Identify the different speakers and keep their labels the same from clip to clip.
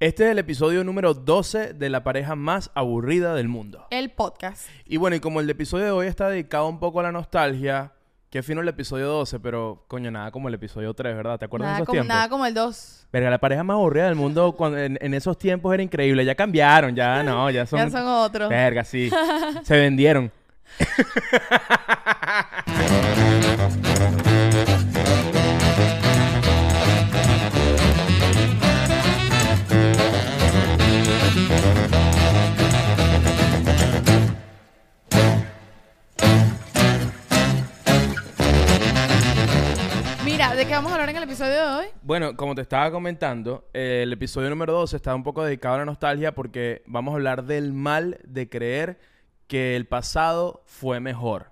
Speaker 1: Este es el episodio número 12 de la pareja más aburrida del mundo.
Speaker 2: El podcast.
Speaker 1: Y bueno, y como el episodio de hoy está dedicado un poco a la nostalgia, qué fino el episodio 12, pero coño, nada como el episodio 3, ¿verdad? ¿Te acuerdas
Speaker 2: Nada
Speaker 1: de esos
Speaker 2: como,
Speaker 1: tiempos?
Speaker 2: nada como el 2.
Speaker 1: Verga, la pareja más aburrida del mundo cuando- en, en esos tiempos era increíble. Ya cambiaron, ya no, ya son...
Speaker 2: Ya son otros.
Speaker 1: Verga, sí. Se vendieron.
Speaker 2: ¿de qué vamos a hablar en el episodio de hoy?
Speaker 1: Bueno, como te estaba comentando, eh, el episodio número 12 está un poco dedicado a la nostalgia porque vamos a hablar del mal de creer que el pasado fue mejor.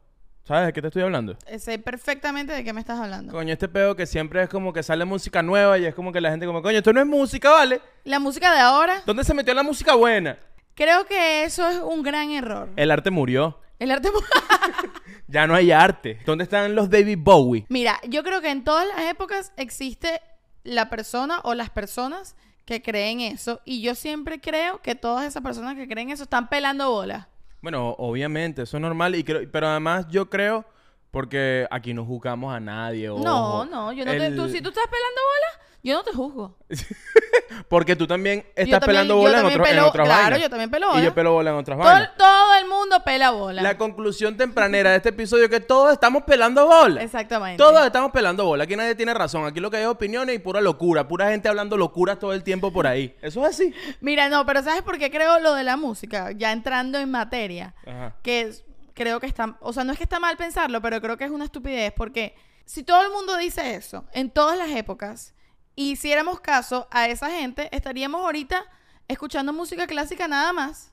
Speaker 1: ¿Sabes de qué te estoy hablando?
Speaker 2: Sé perfectamente de qué me estás hablando.
Speaker 1: Coño, este pedo que siempre es como que sale música nueva y es como que la gente como, coño, esto no es música, ¿vale?
Speaker 2: La música de ahora,
Speaker 1: ¿Dónde se metió la música buena?
Speaker 2: creo que eso es un gran error.
Speaker 1: El arte murió.
Speaker 2: El arte...
Speaker 1: Ya no hay arte. ¿Dónde están los David Bowie?
Speaker 2: Mira, yo creo que en todas las épocas existe la persona o las personas que creen eso. Y yo siempre creo que todas esas personas que creen eso están pelando bolas.
Speaker 1: Bueno, obviamente, eso es normal, y creo, pero además yo creo, porque aquí no juzgamos a nadie.
Speaker 2: No,
Speaker 1: ojo.
Speaker 2: no, yo no te...
Speaker 1: El-
Speaker 2: Tú, si tú estás pelando bolas, yo no te juzgo.
Speaker 1: Porque tú también estás
Speaker 2: también-
Speaker 1: pelando bola en, otro- en
Speaker 2: pelo-
Speaker 1: otras
Speaker 2: claro,
Speaker 1: vainas.
Speaker 2: yo también pelo
Speaker 1: Y
Speaker 2: bola.
Speaker 1: yo pelo bola en otras
Speaker 2: Todo,
Speaker 1: vainas.
Speaker 2: todo el mundo pela bola.
Speaker 1: La conclusión tempranera de este episodio es que todos estamos pelando bola.
Speaker 2: Exactamente.
Speaker 1: Todos estamos pelando bola. Aquí nadie tiene razón. Aquí lo que hay es opiniones y pura locura. Pura gente hablando locuras todo el tiempo por ahí. Eso es así.
Speaker 2: Mira, no, pero ¿sabes por qué creo lo de la música? Ya entrando en materia.
Speaker 1: Ajá.
Speaker 2: Que creo que está... O sea, no es que está mal pensarlo, pero creo que es una estupidez. Porque si todo el mundo dice eso, en todas las épocas, y hiciéramos caso a esa gente, estaríamos ahorita escuchando música clásica nada más.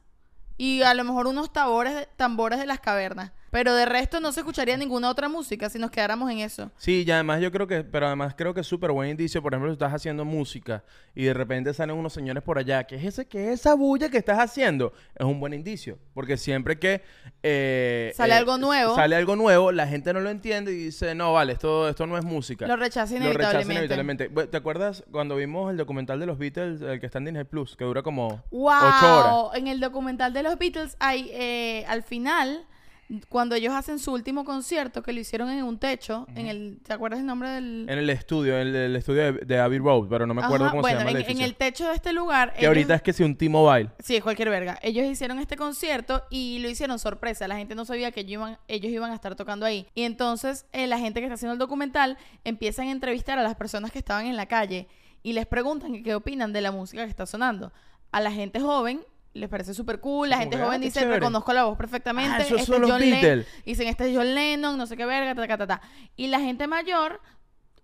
Speaker 2: Y a lo mejor unos tambores, tambores de las cavernas. Pero de resto no se escucharía ninguna otra música si nos quedáramos en eso.
Speaker 1: Sí, y además yo creo que, pero además creo que es súper buen indicio, por ejemplo, si estás haciendo música y de repente salen unos señores por allá, ¿qué es ese, qué es esa bulla que estás haciendo? Es un buen indicio, porque siempre que eh,
Speaker 2: Sale
Speaker 1: eh,
Speaker 2: algo nuevo.
Speaker 1: sale algo nuevo, la gente no lo entiende y dice, no, vale, esto, esto no es música.
Speaker 2: Lo rechaza
Speaker 1: Lo rechaza
Speaker 2: inevitablemente.
Speaker 1: inevitablemente. Bueno, ¿Te acuerdas cuando vimos el documental de los Beatles, el que está en Disney Plus, que dura como
Speaker 2: ¡Wow!
Speaker 1: ocho horas?
Speaker 2: En el documental de los Beatles hay eh, al final cuando ellos hacen su último concierto que lo hicieron en un techo, en el ¿te acuerdas el nombre del
Speaker 1: En el estudio, en el, el estudio de, de Abbey Road, pero no me acuerdo
Speaker 2: Ajá,
Speaker 1: cómo
Speaker 2: bueno,
Speaker 1: se llama el
Speaker 2: en, en
Speaker 1: edificio.
Speaker 2: el techo de este lugar
Speaker 1: Que
Speaker 2: ellos-
Speaker 1: ahorita es que si un T-Mobile.
Speaker 2: Sí, es cualquier verga. Ellos hicieron este concierto y lo hicieron sorpresa. La gente no sabía que ellos iban, ellos iban a estar tocando ahí. Y entonces eh, la gente que está haciendo el documental empiezan a entrevistar a las personas que estaban en la calle y les preguntan qué opinan de la música que está sonando. A la gente joven les parece súper cool. La gente
Speaker 1: que,
Speaker 2: joven
Speaker 1: ah,
Speaker 2: dice, reconozco la voz perfectamente.
Speaker 1: Ah, esos
Speaker 2: este
Speaker 1: son
Speaker 2: es
Speaker 1: los
Speaker 2: John Len-".
Speaker 1: Beatles.
Speaker 2: Dicen, este es John Lennon, no sé qué verga, ta, ta, ta, ta. Y la gente mayor,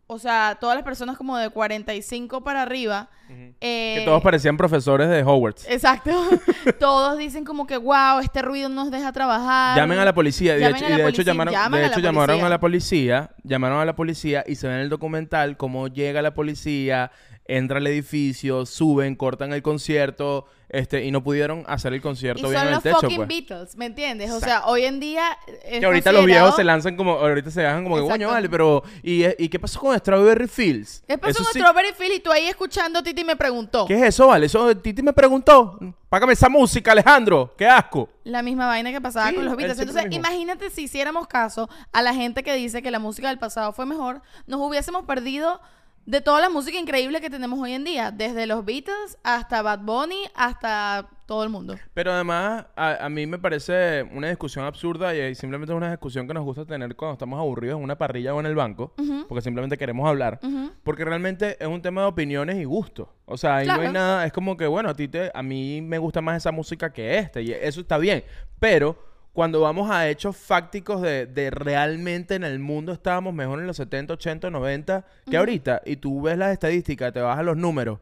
Speaker 2: o sea, todas las personas como de 45 para arriba.
Speaker 1: Que
Speaker 2: eh,
Speaker 1: todos parecían profesores de Hogwarts.
Speaker 2: Exacto. Todos dicen como que, wow, este ruido no nos deja trabajar.
Speaker 1: Llamen a la policía. Y de hecho,
Speaker 2: a
Speaker 1: y
Speaker 2: la
Speaker 1: de hecho
Speaker 2: policía,
Speaker 1: llamaron, de hecho llamaron a la policía. Llamaron a la policía y se ve en el documental cómo llega la policía, entra al edificio, suben, cortan el concierto, este, y no pudieron hacer el
Speaker 2: Y
Speaker 1: concierto
Speaker 2: son
Speaker 1: bien en el
Speaker 2: los
Speaker 1: techo,
Speaker 2: fucking
Speaker 1: pues.
Speaker 2: Beatles, ¿me entiendes? O sea, hoy en día. es
Speaker 1: Que ahorita los viejos se lanzan como, ahorita se dejan como que, coño, vale, pero, ¿y, ¿y qué pasó con Strawberry Fields?
Speaker 2: ¿Qué pasó
Speaker 1: Eso
Speaker 2: con
Speaker 1: sí-
Speaker 2: Strawberry Fields? Y tú ahí escuchando, Titi me preguntó.
Speaker 1: ¿Qué es eso, vale? Eso Titi me preguntó. Págame esa música, Alejandro. ¡Qué asco!
Speaker 2: La misma vaina que pasaba
Speaker 1: Sí,
Speaker 2: con los
Speaker 1: él
Speaker 2: Beatles.
Speaker 1: siempre
Speaker 2: Entonces,
Speaker 1: mismo.
Speaker 2: imagínate si hiciéramos caso a la gente que dice que la música del pasado fue mejor, nos hubiésemos perdido de toda la música increíble que tenemos hoy en día. Desde los Beatles hasta Bad Bunny hasta todo el mundo.
Speaker 1: Pero además, a, a mí me parece una discusión absurda y simplemente es una discusión que nos gusta tener cuando estamos aburridos en una parrilla o en el banco, porque simplemente queremos hablar. Porque realmente es un tema de opiniones y gustos. O sea, ahí no hay nada, es como que, bueno, a ti te, a mí me gusta más esa música que esta, y eso está bien. Pero cuando vamos a hechos fácticos de, de realmente en el mundo estábamos mejor en los 70, 80, 90 que ahorita, y tú ves las estadísticas, te vas a los números.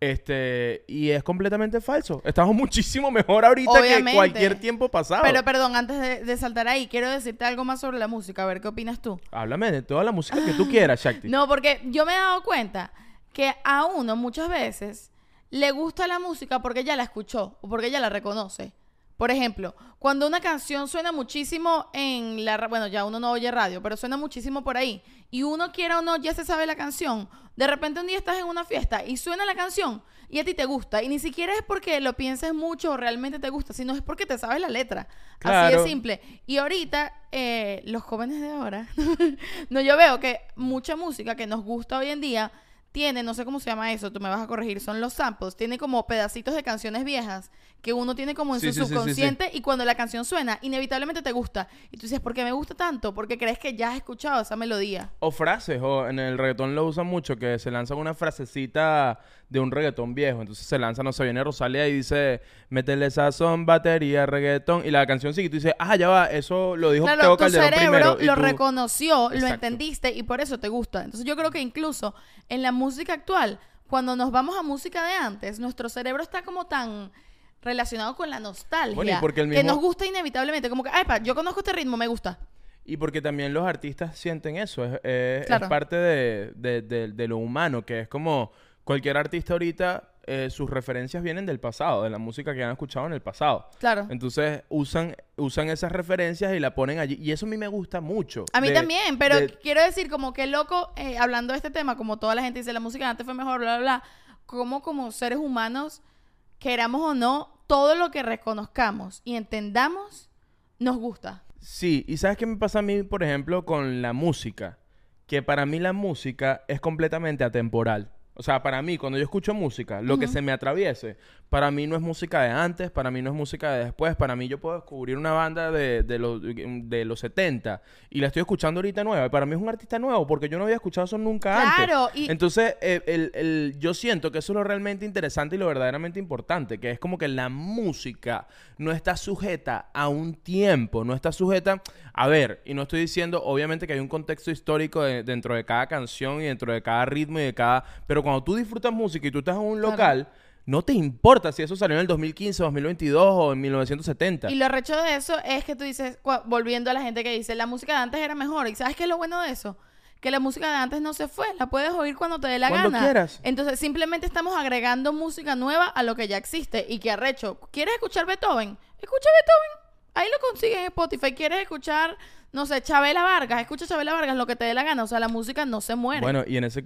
Speaker 1: Este, y es completamente falso. Estamos muchísimo mejor ahorita
Speaker 2: Obviamente.
Speaker 1: que cualquier tiempo pasado.
Speaker 2: Pero perdón, antes de, de saltar ahí, quiero decirte algo más sobre la música, a ver qué opinas tú.
Speaker 1: Háblame de toda la música que tú quieras, Shakti.
Speaker 2: No, porque yo me he dado cuenta que a uno muchas veces le gusta la música porque ya la escuchó o porque ya la reconoce. Por ejemplo, cuando una canción suena muchísimo en la... Bueno, ya uno no oye radio, pero suena muchísimo por ahí. Y uno quiera o no, ya se sabe la canción. De repente un día estás en una fiesta y suena la canción y a ti te gusta. Y ni siquiera es porque lo pienses mucho o realmente te gusta, sino es porque te sabes la letra. Así de simple. Y ahorita, eh, los jóvenes de ahora, no, yo veo que mucha música que nos gusta hoy en día tiene, no sé cómo se llama eso, tú me vas a corregir, son los samples, tiene como pedacitos de canciones viejas que uno tiene como en
Speaker 1: Sí,
Speaker 2: su
Speaker 1: sí, sí,
Speaker 2: subconsciente y cuando la canción suena, inevitablemente te gusta. Y tú dices, ¿por qué me gusta tanto? Porque crees que ya has escuchado esa melodía.
Speaker 1: O frases, o en el reggaetón lo usan mucho, que se lanzan una frasecita de un reggaetón viejo. Entonces se lanza, no sé, viene Rosalía y dice, métele sazón, batería, reggaetón. Y la canción sigue y tú dices, ah, ya va, eso lo dijo
Speaker 2: Claro,
Speaker 1: Teo
Speaker 2: tu
Speaker 1: Calderón
Speaker 2: cerebro
Speaker 1: primero.
Speaker 2: lo
Speaker 1: tú-
Speaker 2: reconoció, lo entendiste y por eso te gusta. Entonces yo creo que incluso en la música actual, cuando nos vamos a música de antes, nuestro cerebro está como tan relacionado con la nostalgia
Speaker 1: Bueno, y porque el
Speaker 2: que nos gusta inevitablemente. Como que, ay, pa, yo conozco este ritmo, me gusta.
Speaker 1: Y porque también los artistas sienten eso, es, es- es
Speaker 2: Claro.
Speaker 1: parte de, de- de- de lo humano, que es como cualquier artista ahorita, eh, sus referencias vienen del pasado, de la música que han escuchado en el pasado.
Speaker 2: Claro.
Speaker 1: Entonces usan, usan esas referencias y la ponen allí. Y eso a mí me gusta mucho.
Speaker 2: A mí también, pero quiero decir, como que loco, eh, hablando de este tema, como toda la gente dice, la música antes fue mejor, bla, bla, bla, como como seres humanos, queramos o no, todo lo que reconozcamos y entendamos, nos gusta.
Speaker 1: Sí, y ¿sabes qué me pasa a mí, por ejemplo, con la música? Que para mí la música es completamente atemporal. O sea, para mí, cuando yo escucho música, lo que se me atraviese, para mí no es música de antes, para mí no es música de después, para mí yo puedo descubrir una banda de, de los, de los 70 y la estoy escuchando ahorita nueva. Y para mí es un artista nuevo porque yo no había escuchado eso nunca antes.
Speaker 2: Claro, y-
Speaker 1: Entonces, eh, el- el- yo siento que eso es lo realmente interesante y lo verdaderamente importante, que es como que la música no está sujeta a un tiempo, no está sujeta... A ver, y no estoy diciendo, obviamente, que hay un contexto histórico de- dentro de cada canción y dentro de cada ritmo y de cada... Pero cuando tú disfrutas música y tú estás en un
Speaker 2: Claro.
Speaker 1: No te importa si eso salió en el 2015, 2022 o en 1970.
Speaker 2: Y lo recho de eso es que tú dices, volviendo a la gente que dice, la música de antes era mejor. ¿Y sabes qué es lo bueno de eso? Que la música de antes no se fue, la puedes oír cuando te dé la
Speaker 1: Cuando
Speaker 2: gana.
Speaker 1: quieras.
Speaker 2: Entonces simplemente estamos agregando música nueva a lo que ya existe. Y que arrecho, ¿quieres escuchar Beethoven? Escucha Beethoven. Ahí lo consigues en Spotify. ¿Quieres escuchar, no sé, Chabela Vargas? Escucha Chabela Vargas, lo que te dé la gana. O sea, la música no se muere.
Speaker 1: Bueno, y en ese,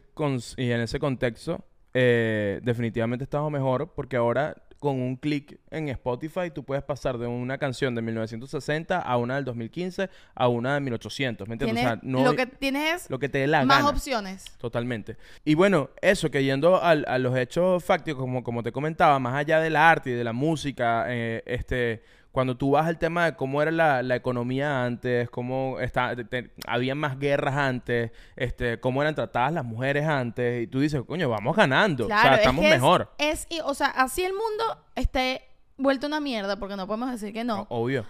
Speaker 1: y en ese contexto, eh, definitivamente estamos mejor porque ahora con un clic en Spotify tú puedes pasar de una canción de 1960 a una del 2015 a una de 1800, ¿me entiendes? O sea, no
Speaker 2: lo que tienes es
Speaker 1: lo que te dé la
Speaker 2: más
Speaker 1: gana.
Speaker 2: opciones.
Speaker 1: Totalmente. Y bueno, eso, que yendo al- a los hechos fácticos, como, como te comentaba, más allá del arte y de la música, eh, este, cuando tú vas al tema de cómo era la, la economía antes, cómo está, te- te- había más guerras antes, este, cómo eran tratadas las mujeres antes, y tú dices, coño, vamos ganando, o
Speaker 2: Claro,
Speaker 1: sea,
Speaker 2: es
Speaker 1: estamos
Speaker 2: que es-
Speaker 1: mejor.
Speaker 2: Es, y, o sea, así el mundo esté vuelto una mierda, porque no podemos decir que no.
Speaker 1: O- Obvio.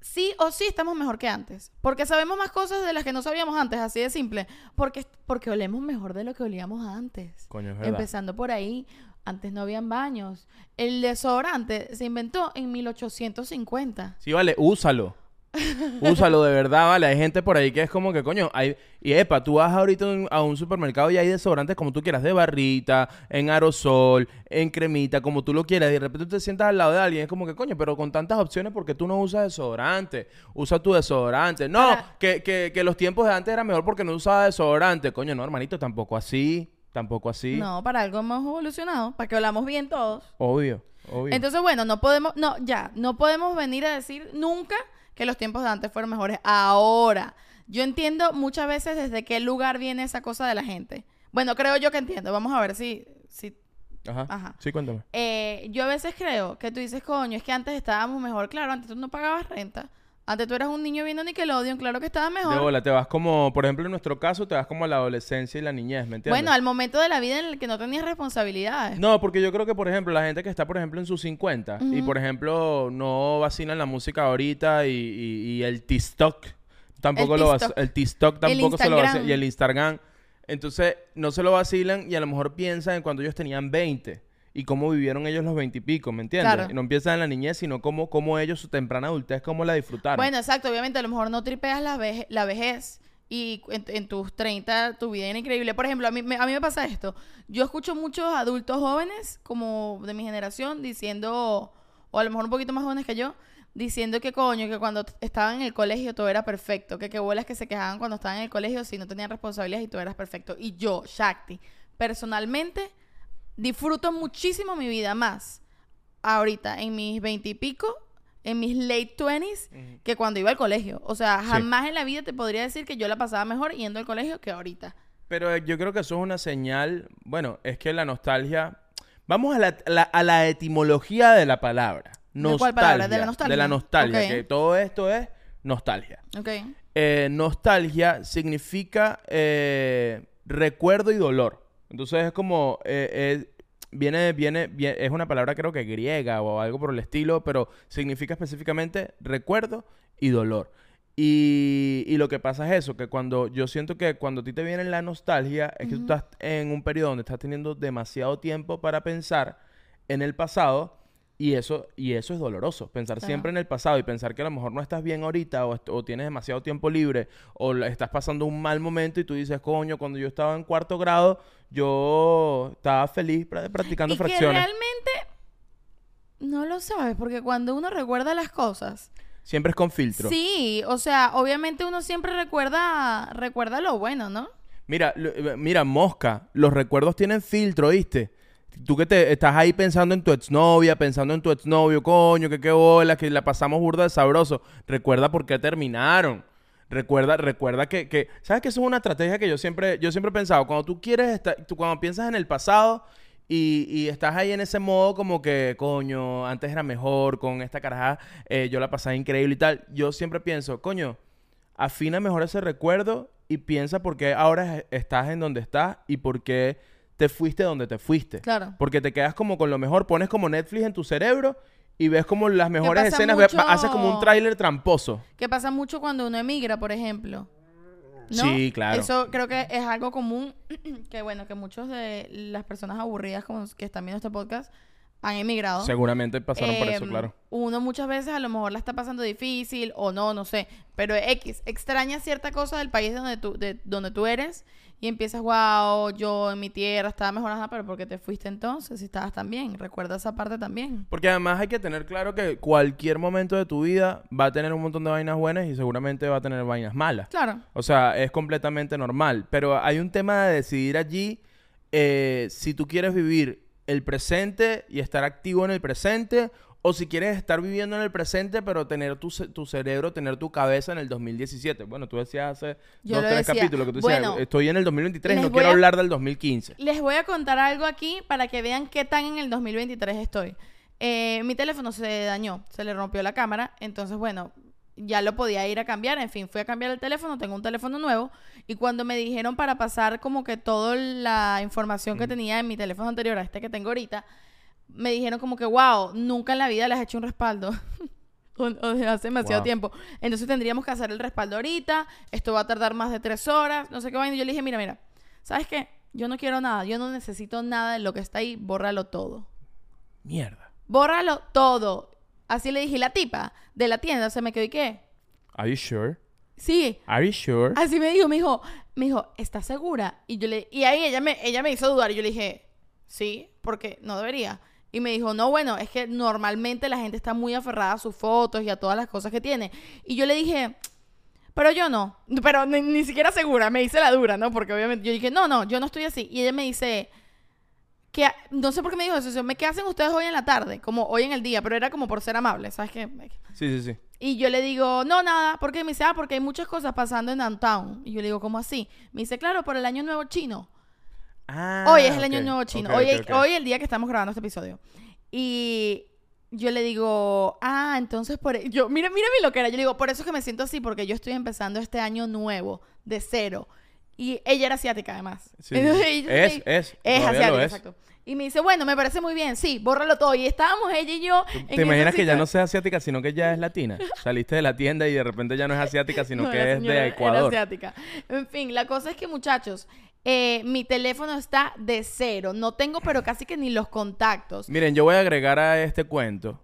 Speaker 2: Sí o sí estamos mejor que antes. Porque sabemos más cosas de las que no sabíamos antes, así de simple. Porque, porque olemos mejor de lo que olíamos antes.
Speaker 1: Coño, es verdad.
Speaker 2: Empezando por ahí, antes no habían baños. El desodorante se inventó en 1850.
Speaker 1: Sí, vale, úsalo. Úsalo de verdad, vale. Hay gente por ahí que es como que, coño, hay... Y epa, tú vas ahorita un- a un supermercado y hay desodorantes como tú quieras, de barrita, en aerosol, en cremita, como tú lo quieras. Y de repente te sientas al lado de alguien, es como que, coño, pero con tantas opciones, porque tú no usas desodorante? Usa tu desodorante. No,
Speaker 2: Para-
Speaker 1: que, que, que los tiempos de antes era mejor porque no usaba desodorante. Coño, no, hermanito, tampoco así. Tampoco así.
Speaker 2: No, para algo hemos evolucionado, para que olamos bien todos.
Speaker 1: Obvio, obvio.
Speaker 2: Entonces, bueno, no podemos, no, ya, no podemos venir a decir nunca que los tiempos de antes fueron mejores. Ahora, yo entiendo muchas veces desde qué lugar viene esa cosa de la gente. Bueno, creo yo que entiendo. Vamos a ver si, si
Speaker 1: Ajá.
Speaker 2: Ajá.
Speaker 1: Sí, cuéntame.
Speaker 2: eh, yo a veces creo que tú dices, coño, es que antes estábamos mejor. Claro, antes tú no pagabas renta. Antes tú eras un niño viendo Nickelodeon, claro que estaba
Speaker 1: De
Speaker 2: mejor.
Speaker 1: bola, te vas como, por ejemplo, en nuestro caso, te vas como a la adolescencia y la niñez, ¿me entiendes?
Speaker 2: Bueno, al momento de la vida en el que no tenías responsabilidades.
Speaker 1: No, porque yo creo que, por ejemplo, la gente que está, por ejemplo, en sus 50 y, por ejemplo, no vacilan la música ahorita y, y- y el TikTok tampoco
Speaker 2: El
Speaker 1: lo vac-
Speaker 2: TikTok.
Speaker 1: El TikTok tampoco se lo vacilan. Y el Instagram. Entonces, no se lo vacilan y a lo mejor piensan en cuando ellos tenían 20 y cómo vivieron ellos los 20 y pico, ¿me entiendes?
Speaker 2: Claro.
Speaker 1: Y no empiezan en la niñez, sino cómo, cómo ellos, su temprana adultez, cómo la disfrutaron.
Speaker 2: Bueno, exacto. Obviamente, a lo mejor no tripeas la, veje- la vejez y en, en tus 30 tu vida era increíble. Por ejemplo, a mí, me, a mí me pasa esto. Yo escucho muchos adultos jóvenes, como de mi generación, diciendo, o a lo mejor un poquito más jóvenes que yo, diciendo que coño, que cuando estaban en el colegio todo era perfecto, que qué bolas que se quejaban cuando estaban en el colegio si no tenían responsabilidades y todo era perfecto. Y yo, Shakti, personalmente disfruto muchísimo mi vida más ahorita en mis veintipico, en mis late twenties, que cuando iba al colegio. O sea,
Speaker 1: Sí.
Speaker 2: jamás en la vida te podría decir que yo la pasaba mejor yendo al colegio que ahorita.
Speaker 1: Pero eh, yo creo que eso es una señal. Bueno, es que la nostalgia. Vamos a la, la- a la etimología de la palabra.
Speaker 2: ¿De cuál palabra? ¿De la nostalgia?
Speaker 1: De la nostalgia. Que todo esto es nostalgia.
Speaker 2: Ok.
Speaker 1: Eh, nostalgia significa eh, recuerdo y dolor. Entonces es como. eh, eh, viene, viene, vie- es una palabra creo que griega o algo por el estilo, pero significa específicamente recuerdo y dolor. Y, y lo que pasa es eso, que cuando yo siento que cuando a ti te viene la nostalgia, es que tú estás en un periodo donde estás teniendo demasiado tiempo para pensar en el pasado y eso, y eso es doloroso. Pensar
Speaker 2: Claro.
Speaker 1: siempre en el pasado y pensar que a lo mejor no estás bien ahorita o, tienes demasiado tiempo libre o estás pasando un mal momento y tú dices, coño, cuando yo estaba en cuarto grado, yo estaba feliz pra- practicando
Speaker 2: y que
Speaker 1: fracciones.
Speaker 2: realmente no lo sabes, porque cuando uno recuerda las cosas,
Speaker 1: Siempre es con filtro.
Speaker 2: sí, o sea, obviamente uno siempre recuerda, recuerda lo bueno, ¿no?
Speaker 1: Mira, lo- eh, mira, mosca, los recuerdos tienen filtro, ¿viste? Tú que te estás ahí pensando en tu exnovia, pensando en tu exnovio, coño, que qué bola, que la pasamos burda de sabroso. Recuerda por qué terminaron. Recuerda, recuerda que, que, ¿sabes que eso es una estrategia que yo siempre, yo siempre he pensado? Cuando tú quieres estar, tú cuando piensas en el pasado y, y estás ahí en ese modo como que, coño, antes era mejor, con esta caraja, eh, yo la pasaba increíble y tal. Yo siempre pienso, coño, afina mejor ese recuerdo y piensa por qué ahora es- estás en donde estás y por qué te fuiste donde te fuiste.
Speaker 2: Claro.
Speaker 1: Porque te quedas como con lo mejor, pones como Netflix en tu cerebro y ves como las mejores escenas, haces como un tráiler tramposo.
Speaker 2: Que pasa mucho cuando uno emigra, por ejemplo. ¿no?
Speaker 1: Sí, claro.
Speaker 2: Eso creo que es algo común, que bueno, que muchos de las personas aburridas como que están viendo este podcast han emigrado.
Speaker 1: Seguramente pasaron por eso,
Speaker 2: Em,
Speaker 1: claro.
Speaker 2: Uno muchas veces a lo mejor la está pasando difícil o no, no sé. Pero X, extraña cierta cosa del país donde tú, de, donde tú eres y empiezas, wow, yo en mi tierra estaba mejorando, pero ¿por qué te fuiste entonces? Si estabas tan bien. Recuerda esa parte también.
Speaker 1: Porque además hay que tener claro que cualquier momento de tu vida va a tener un montón de vainas buenas y seguramente va a tener vainas malas.
Speaker 2: Claro.
Speaker 1: O sea, es completamente normal. Pero hay un tema de decidir allí eh, si tú quieres vivir el presente y estar activo en el presente o si quieres estar viviendo en el presente pero tener tu, tu cerebro, tener tu cabeza en el 2017. Bueno, tú decías hace
Speaker 2: Yo
Speaker 1: dos, tres
Speaker 2: decía.
Speaker 1: capítulos que tú decías,
Speaker 2: Bueno,
Speaker 1: estoy en el 2023,
Speaker 2: les
Speaker 1: no quiero
Speaker 2: a-
Speaker 1: hablar del 2015.
Speaker 2: Les voy a contar algo aquí para que vean qué tan en el 2023 estoy. Eh, mi teléfono se dañó, se le rompió la cámara, entonces bueno, ya lo podía ir a cambiar, en fin, fui a cambiar el teléfono, tengo un teléfono nuevo y cuando me dijeron para pasar como que toda la información que tenía en mi teléfono anterior a este que tengo ahorita, me dijeron como que, wow, nunca en la vida les he hecho un respaldo. O, hace demasiado
Speaker 1: Wow.
Speaker 2: tiempo. Entonces tendríamos que hacer el respaldo ahorita. Esto va a tardar más de tres horas. No sé qué vaina. Y yo le dije, mira, mira. ¿Sabes qué? Yo no quiero nada. Yo no necesito nada de lo que está ahí. Bórralo todo.
Speaker 1: Mierda.
Speaker 2: Bórralo todo. Así le dije. La tipa de la tienda se me quedó y qué.
Speaker 1: Are you sure?
Speaker 2: Sí.
Speaker 1: Are you sure?
Speaker 2: Así me dijo. Me dijo, me dijo, ¿estás segura? Y yo le... Y ahí ella me, ella me hizo dudar. Y yo le dije, sí, porque no debería. Y me dijo, no, bueno, es que normalmente la gente está muy aferrada a sus fotos y a todas las cosas que tiene. Y yo le dije, pero yo no. Pero ni, ni siquiera segura, me hice la dura, ¿no? Porque obviamente yo dije, no, no, yo no estoy así. Y ella me dice, que no sé por qué me dijo eso, sea, ¿qué hacen ustedes hoy en la tarde? Como hoy en el día, pero era como por ser amable, ¿sabes qué?
Speaker 1: Sí, sí, sí.
Speaker 2: Y yo le digo, no, nada, porque me dice, ah, porque hay muchas cosas pasando en downtown. Y yo le digo, ¿cómo así? Me dice, claro, por el año nuevo chino.
Speaker 1: Ah,
Speaker 2: Hoy es el año nuevo chino. hoy,
Speaker 1: ok,
Speaker 2: es-
Speaker 1: ok.
Speaker 2: hoy el día que estamos grabando este episodio. Y yo le digo, ah, entonces por e-". yo, mira, mira mi loquera. Yo le digo, por eso es que me siento así, porque yo estoy empezando este año nuevo, de cero. Y ella era asiática, además.
Speaker 1: Sí,
Speaker 2: Entonces,
Speaker 1: Es, es,
Speaker 2: Es asiática,
Speaker 1: es.
Speaker 2: exacto. Y me dice, bueno, me parece muy bien, sí, bórralo todo. Y estábamos ella y yo. en
Speaker 1: ¿Te imaginas que ya no sea asiática, sino que ya es latina? Saliste de la tienda y de repente ya no es asiática, sino
Speaker 2: No,
Speaker 1: que es de
Speaker 2: era
Speaker 1: Ecuador.
Speaker 2: asiática. En fin, la cosa es que, muchachos, eh, mi teléfono está de cero. No tengo, pero casi que ni los contactos.
Speaker 1: Miren, yo voy a agregar a este cuento,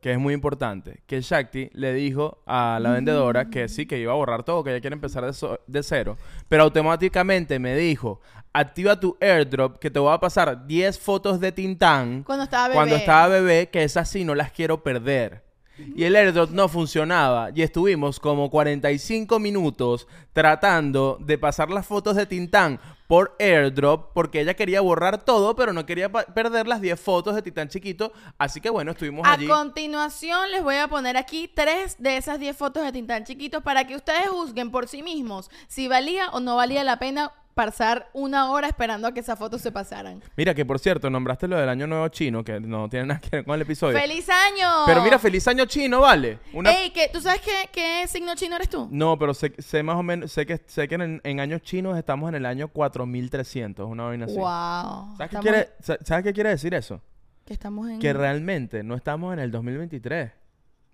Speaker 1: que es muy importante, que Shakti le dijo a la vendedora que sí, que iba a borrar todo, que ella quiere empezar de, so- de cero, pero automáticamente me dijo, activa tu airdrop, que te voy a pasar 10 fotos de Tintán
Speaker 2: Cuando estaba bebé.
Speaker 1: cuando estaba bebé, que esas sí no las quiero perder. Y el airdrop no funcionaba y estuvimos como 45 minutos tratando de pasar las fotos de Tintán por airdrop porque ella quería borrar todo pero no quería perder las 10 fotos de Tintán chiquito, así que bueno, estuvimos
Speaker 2: A
Speaker 1: allí.
Speaker 2: continuación les voy a poner aquí tres de esas 10 fotos de Tintán chiquitos para que ustedes juzguen por sí mismos si valía o no valía la pena pasar una hora esperando a que esas fotos se pasaran.
Speaker 1: Mira que por cierto, nombraste lo del año nuevo chino que no tiene nada que ver con el episodio.
Speaker 2: ¡Feliz año!
Speaker 1: Pero mira, feliz año chino, ¿vale? Una
Speaker 2: Ey, ¿qué- ¿tú sabes qué, qué signo chino eres tú?
Speaker 1: No, pero sé, sé más o menos, sé que, sé que en, en años chinos estamos en el año 4300, una vaina así.
Speaker 2: Wow.
Speaker 1: ¿Sabes, qué quiere, sa- ¿Sabes qué quiere decir eso?
Speaker 2: Que estamos en...
Speaker 1: Que realmente no estamos en el 2023.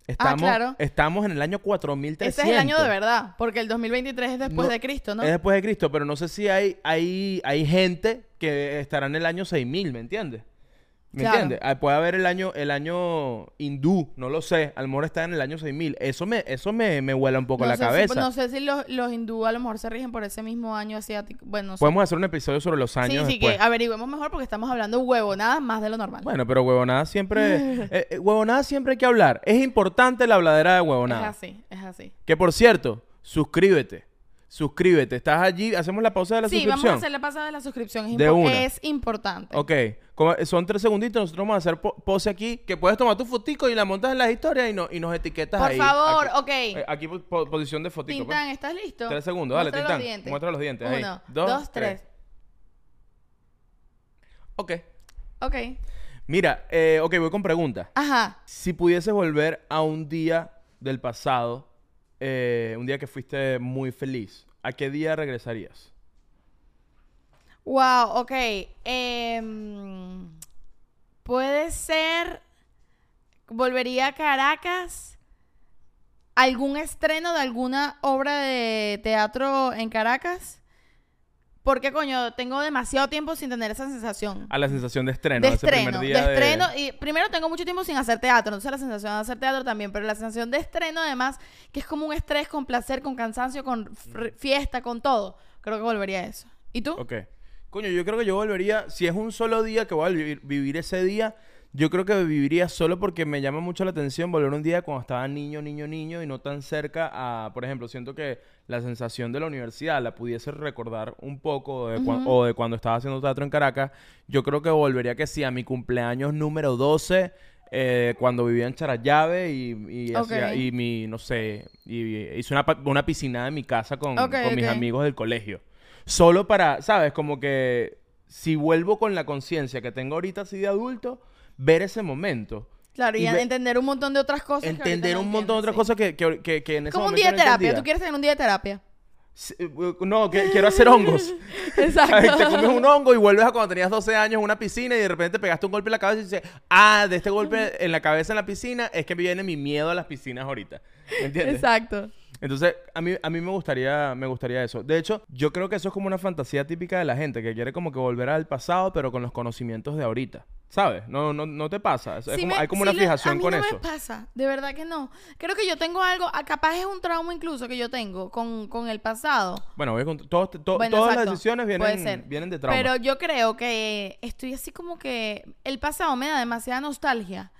Speaker 1: Estamos,
Speaker 2: claro.
Speaker 1: estamos en el año 4300.
Speaker 2: Ese es el año de verdad, porque el 2023 es después
Speaker 1: No,
Speaker 2: de Cristo, ¿no?
Speaker 1: Es después de Cristo, pero no sé si hay, hay, hay gente que estará en el año 6000, ¿me entiendes? ¿Me
Speaker 2: Claro.
Speaker 1: entiendes? Ah, Puede haber el año, el año hindú, no lo sé. A lo mejor está en el año 6000. Eso me, eso me, me vuela un poco
Speaker 2: no
Speaker 1: la
Speaker 2: si-
Speaker 1: cabeza.
Speaker 2: no sé si los, los hindú a lo mejor se rigen por ese mismo año asiático. Bueno, no sé.
Speaker 1: Podemos hacer un episodio sobre los
Speaker 2: Sí,
Speaker 1: años
Speaker 2: sí,
Speaker 1: después.
Speaker 2: que averigüemos mejor porque estamos hablando huevo, nada más de lo normal.
Speaker 1: Bueno, pero huevonada siempre... eh, eh, huevonada siempre hay que hablar. Es importante la habladera de
Speaker 2: es
Speaker 1: huevonada.
Speaker 2: así, es así.
Speaker 1: Que por cierto, suscríbete. Suscríbete. Estás allí. Hacemos la pausa de la
Speaker 2: Sí,
Speaker 1: suscripción.
Speaker 2: vamos a hacer la pasada de la suscripción. Es,
Speaker 1: De
Speaker 2: impo-
Speaker 1: una.
Speaker 2: es importante.
Speaker 1: Ok. Como- son tres segunditos. Nosotros vamos a hacer po- pose aquí. Que puedes tomar tu fotico y la montas en las historias y, no, y nos etiquetas
Speaker 2: Por
Speaker 1: ahí.
Speaker 2: favor,
Speaker 1: aquí,
Speaker 2: ok.
Speaker 1: Eh, aquí po- po- posición de fotico. pues.
Speaker 2: Tintán, ¿estás listo?
Speaker 1: Tres segundos. Dale,
Speaker 2: Muestra
Speaker 1: Tintán.
Speaker 2: los dientes.
Speaker 1: Muestra los dientes. ahí.
Speaker 2: Uno,
Speaker 1: Dos,
Speaker 2: dos, tres.
Speaker 1: Ok.
Speaker 2: Ok.
Speaker 1: Mira, eh, ok, voy con preguntas.
Speaker 2: Ajá.
Speaker 1: Si pudieses volver a un día del pasado, eh, un día que fuiste muy feliz, ¿a qué día regresarías?
Speaker 2: Wow, ok. Em, puede ser. Volvería a Caracas. ¿Algún estreno de alguna obra de teatro en Caracas? Porque, coño, tengo demasiado tiempo sin tener esa sensación.
Speaker 1: A la sensación de estreno,
Speaker 2: de
Speaker 1: ese
Speaker 2: estreno,
Speaker 1: primer
Speaker 2: de
Speaker 1: día
Speaker 2: estreno. Y primero tengo mucho tiempo sin hacer teatro, entonces la sensación de hacer teatro también, pero la sensación de estreno además, que es como un estrés con placer, con cansancio, con fiesta, con todo. Creo que volvería a eso. ¿Y tú?
Speaker 1: Ok. Coño, yo creo que yo volvería, si es un solo día que voy a vivir, vivir ese día, yo creo que viviría solo porque me llama mucho la atención volver un día cuando estaba niño, niño, niño y no tan cerca a, por ejemplo, siento que la sensación de la universidad la pudiese recordar un poco de o de cuando estaba haciendo teatro en Caracas. Yo creo que volvería que sí a mi cumpleaños número 12. eh, cuando vivía en Charallave y, y, y mi, no sé, y, hice una, una piscina en mi casa con, con mis amigos del colegio. Solo para, ¿sabes? Como que si vuelvo con la conciencia que tengo ahorita así de adulto, ver ese momento.
Speaker 2: Claro, y, entender un montón de otras cosas.
Speaker 1: Entender
Speaker 2: no
Speaker 1: un montón de otras cosas que, que, que, que en ese
Speaker 2: Como un día de
Speaker 1: no
Speaker 2: terapia.
Speaker 1: entendía.
Speaker 2: ¿Tú quieres tener un día de terapia?
Speaker 1: Eh, No, que, quiero hacer hongos.
Speaker 2: Exacto.
Speaker 1: Te comes un hongo y vuelves a cuando tenías 12 años en una piscina y de repente te pegaste un golpe en la cabeza y dices, ah, de este golpe en la cabeza en la piscina es que viene mi miedo a las piscinas ahorita. ¿Me entiendes?
Speaker 2: Exacto.
Speaker 1: Entonces, a mí, a mí me gustaría, me gustaría eso. De hecho, yo creo que eso es como una fantasía típica de la gente, que quiere como que volver al pasado, pero con los conocimientos de ahorita. ¿Sabes? No, no, no te pasa. Es
Speaker 2: Sí
Speaker 1: como-
Speaker 2: me-
Speaker 1: hay como una fijación
Speaker 2: a mí
Speaker 1: con
Speaker 2: no
Speaker 1: eso.
Speaker 2: me pasa, de verdad que no. Creo que yo tengo algo, ah, capaz es un trauma incluso que yo tengo con, con el pasado.
Speaker 1: Bueno, voy con- todos- to-
Speaker 2: Bueno,
Speaker 1: todas
Speaker 2: exacto,
Speaker 1: las decisiones vienen, vienen de trauma.
Speaker 2: Pero yo creo que estoy así como que el pasado me da demasiada nostalgia.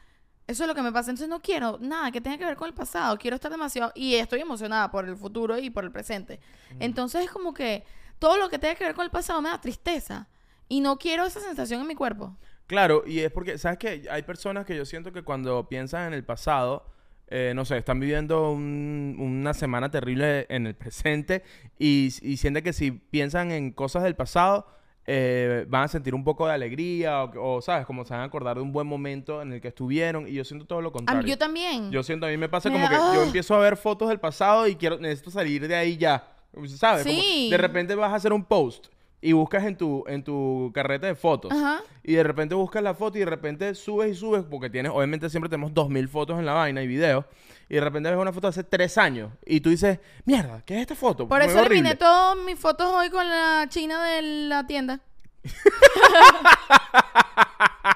Speaker 2: Eso es lo que me pasa. Entonces no quiero nada que tenga que ver con el pasado. Quiero estar demasiado... Y estoy emocionada por el futuro y por el presente. Entonces es como que todo lo que tenga que ver con el pasado me da tristeza. Y no quiero esa sensación en mi cuerpo.
Speaker 1: Claro, y es porque, ¿sabes qué? Hay personas que yo siento que cuando piensan en el pasado, eh, no sé, están viviendo un- una semana terrible en el presente y, y sienten que si piensan en cosas del pasado, eh, van a sentir un poco de alegría o, o, ¿sabes? Como se van a acordar de un buen momento en el que estuvieron y yo siento todo lo contrario.
Speaker 2: mí, yo también.
Speaker 1: Yo siento, a mí me pasa
Speaker 2: Me
Speaker 1: como
Speaker 2: da-
Speaker 1: que yo
Speaker 2: ¡ah!
Speaker 1: empiezo a ver fotos del pasado y quiero, necesito salir de ahí ya. ¿Sabes? Como
Speaker 2: Sí.
Speaker 1: de repente vas a hacer un post y buscas en tu, en tu carrete de fotos.
Speaker 2: Ajá.
Speaker 1: Y de repente buscas la foto y de repente subes y subes, porque tienes, obviamente siempre tenemos 2000 fotos en la vaina y videos. Y de repente ves una foto de hace tres años y tú dices, mierda, ¿qué es esta foto?
Speaker 2: Por eso
Speaker 1: veo
Speaker 2: eliminé
Speaker 1: horrible".
Speaker 2: todas mis fotos hoy con la china de la tienda.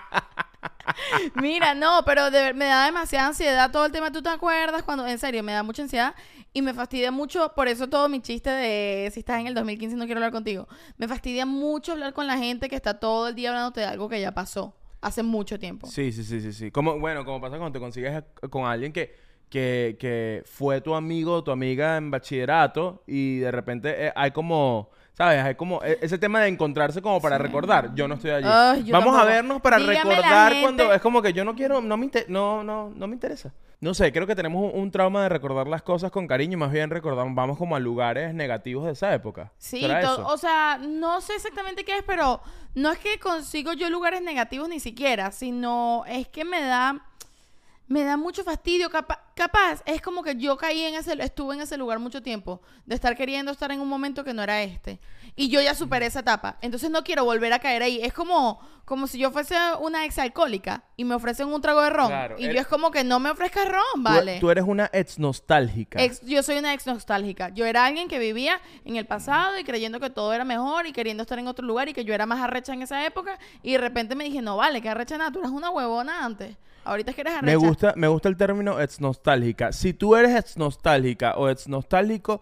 Speaker 2: Mira, no, pero de me da demasiada ansiedad todo el tema. ¿Tú te acuerdas cuando, en serio, me da mucha ansiedad y me fastidia mucho, por eso todo mi chiste de si estás en el 2015 no quiero hablar contigo. Me fastidia mucho hablar con la gente que está todo el día hablándote de algo que ya pasó. hace mucho tiempo.
Speaker 1: Sí, sí, sí, sí, sí. Como, bueno, como pasa cuando te consigues con alguien que, que, que fue tu amigo o tu amiga en bachillerato y de repente eh, hay como, ¿sabes? Hay como e- ese tema de encontrarse como para
Speaker 2: Sí.
Speaker 1: recordar. Yo no estoy allí. Vamos a vernos para
Speaker 2: Dígame
Speaker 1: recordar cuando es como que yo no quiero, no me, inte- no, no, no me interesa. No sé, creo que tenemos un, un trauma de recordar las cosas con cariño y más bien recordamos, vamos como a lugares negativos de esa época.
Speaker 2: Sí, o sea, no sé exactamente qué es, pero no es que consigo yo lugares negativos ni siquiera, sino es que me da me da mucho fastidio, capa- capaz, es como que yo caí en ese estuve en ese lugar mucho tiempo de estar queriendo estar en un momento que no era este y yo ya superé esa etapa, entonces no quiero volver a caer ahí, es como como si yo fuese una ex alcohólica y me ofrecen un trago de ron
Speaker 1: Claro,
Speaker 2: y yo es como que no me ofrezcas ron,
Speaker 1: Tú-
Speaker 2: vale.
Speaker 1: Tú, eres una ex nostálgica.
Speaker 2: Ex- yo soy una ex nostálgica. Yo era alguien que vivía en el pasado y creyendo que todo era mejor y queriendo estar en otro lugar y que yo era más arrecha en esa época. Y de repente me dije, no vale, que arrecha nada, tú eras una huevona antes. Ahorita es que eres arrecha.
Speaker 1: Me gusta, me gusta el término ex nostálgica. Si tú eres ex nostálgica o ex nostálgico,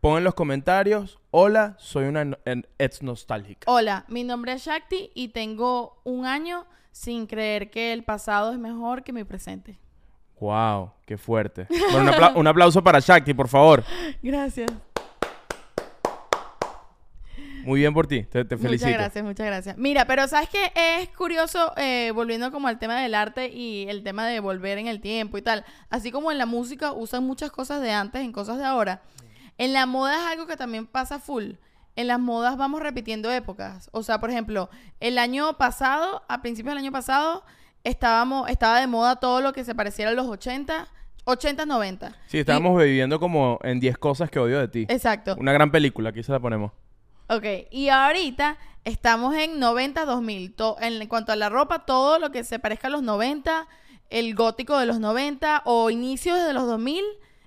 Speaker 1: pon en los comentarios, hola, soy una ex nostálgica.
Speaker 2: Hola, mi nombre es Shakti y tengo un año sin creer que el pasado es mejor que mi presente.
Speaker 1: Wow, qué fuerte. Bueno, un, apla- un aplauso para Shakti, por favor.
Speaker 2: Gracias.
Speaker 1: Muy bien por ti, te, te felicito.
Speaker 2: Muchas gracias, muchas gracias. Mira, pero ¿sabes qué? Es curioso, eh, volviendo como al tema del arte y el tema de volver en el tiempo y tal. Así como en la música usan muchas cosas de antes en cosas de ahora. En la moda es algo que también pasa full. En las modas vamos repitiendo épocas. O sea, por ejemplo, el año pasado, a principios del año pasado, estábamos, estaba de moda todo lo que se pareciera a los 80, 80, 90.
Speaker 1: Sí, estábamos viviendo como en 10 cosas que odio de ti.
Speaker 2: Exacto.
Speaker 1: Una gran película, aquí se la ponemos.
Speaker 2: Ok, y ahorita estamos en 90, 2000. To- en cuanto a la ropa, todo lo que se parezca a los 90, el gótico de los 90 o inicios de los 2000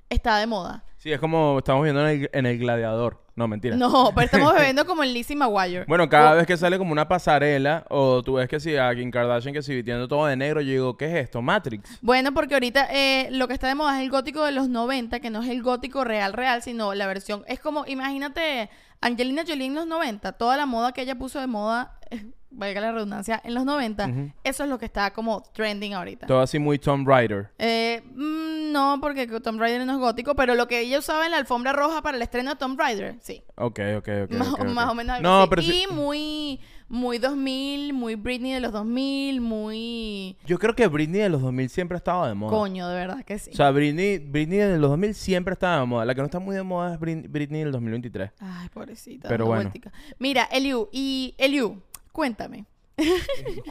Speaker 2: está de moda.
Speaker 1: Sí, es como estamos viendo en el, en el Gladiador. No, mentira.
Speaker 2: No, pero estamos bebiendo como el Lizzie McGuire.
Speaker 1: Bueno, cada
Speaker 2: O-
Speaker 1: vez que sale como una pasarela, o tú ves que si a Kim Kardashian que si vistiendo todo de negro, yo digo, ¿qué es esto? Matrix.
Speaker 2: Bueno, porque ahorita eh, lo que está de moda es el gótico de los 90, que no es el gótico real, real, sino la versión. Es como, imagínate, Angelina Jolie en los 90, toda la moda que ella puso de moda, eh, valga la redundancia, en los 90,
Speaker 1: Ujú.
Speaker 2: eso es lo que está como trending ahorita.
Speaker 1: Todo así muy Tomb Raider.
Speaker 2: Eh, mm, no, porque Tomb Raider no es gótico, pero lo que ella usaba en la alfombra roja para el estreno de Tomb Raider, sí.
Speaker 1: Ok, ok, ok.
Speaker 2: más,
Speaker 1: ok, ok.
Speaker 2: más o menos
Speaker 1: No,
Speaker 2: así.
Speaker 1: pero
Speaker 2: y muy, muy 2000, muy Britney de los 2000, muy...
Speaker 1: Yo creo que Britney de los 2000 siempre ha estado de moda.
Speaker 2: Coño, de verdad que sí.
Speaker 1: O sea, Britney, Britney de los 2000 siempre estaba de moda. La que no está muy de moda es Britney del 2023.
Speaker 2: Ay, pobrecita.
Speaker 1: Pero bueno.
Speaker 2: vueltica. Mira, Eliu, y Eliu, cuéntame.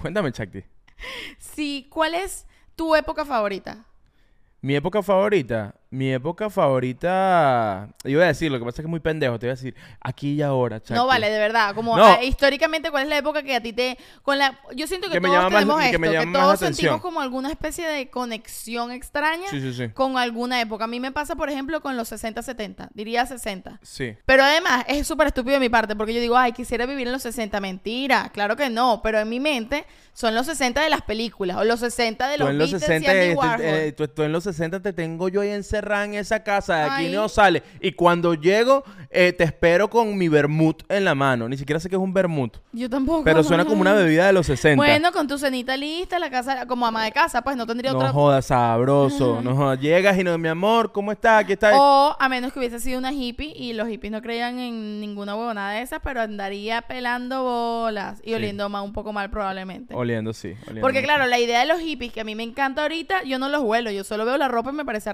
Speaker 1: Cuéntame, Chakti.
Speaker 2: Si, ¿cuál es tu época favorita?
Speaker 1: Mi época favorita. Mi época favorita. Iba a decir, lo que pasa es que es muy pendejo. Te iba a decir, aquí y ahora, Chakti.
Speaker 2: No vale, de verdad. Como
Speaker 1: No.
Speaker 2: ah, históricamente, ¿cuál es la época que a ti te. con la Yo siento que,
Speaker 1: Que
Speaker 2: todos
Speaker 1: más-
Speaker 2: tenemos
Speaker 1: que
Speaker 2: esto, que,
Speaker 1: más
Speaker 2: todos sentimos como alguna especie de conexión extraña
Speaker 1: Sí, sí, sí.
Speaker 2: con alguna época. A mí me pasa, por ejemplo, con los 60, 70. Diría 60.
Speaker 1: Sí.
Speaker 2: Pero además es súper estúpido de mi parte porque yo digo, ay, quisiera vivir en los 60. Mentira, claro que no. Pero en mi mente son los 60 de las películas o los 60 de
Speaker 1: Tú
Speaker 2: los
Speaker 1: en los
Speaker 2: Beatles
Speaker 1: 60,
Speaker 2: y Andy
Speaker 1: eh,
Speaker 2: Warhol.
Speaker 1: te- eh, tú, tú en los 60 te tengo yo ahí encerrada en esa casa, de aquí
Speaker 2: Ay.
Speaker 1: no sale. Y cuando llego, eh, te espero con mi vermut en la mano. Ni siquiera sé qué es un vermut.
Speaker 2: Yo tampoco.
Speaker 1: Pero suena como una bebida de los 60.
Speaker 2: Bueno, con tu cenita lista, la casa, como ama de casa, pues no tendría
Speaker 1: no
Speaker 2: otra.
Speaker 1: jodas, sabroso. No jodas. Llegas y no, mi amor, ¿cómo estás? Aquí está.
Speaker 2: O a menos que hubiese sido una hippie y los hippies no creían en ninguna huevonada de esas, pero andaría pelando bolas y
Speaker 1: Sí.
Speaker 2: oliendo más un poco mal probablemente.
Speaker 1: Oliendo, sí. oliendo
Speaker 2: Porque claro, la idea de los hippies que a mí me encanta ahorita, yo no los huelo, yo solo veo la ropa y me parece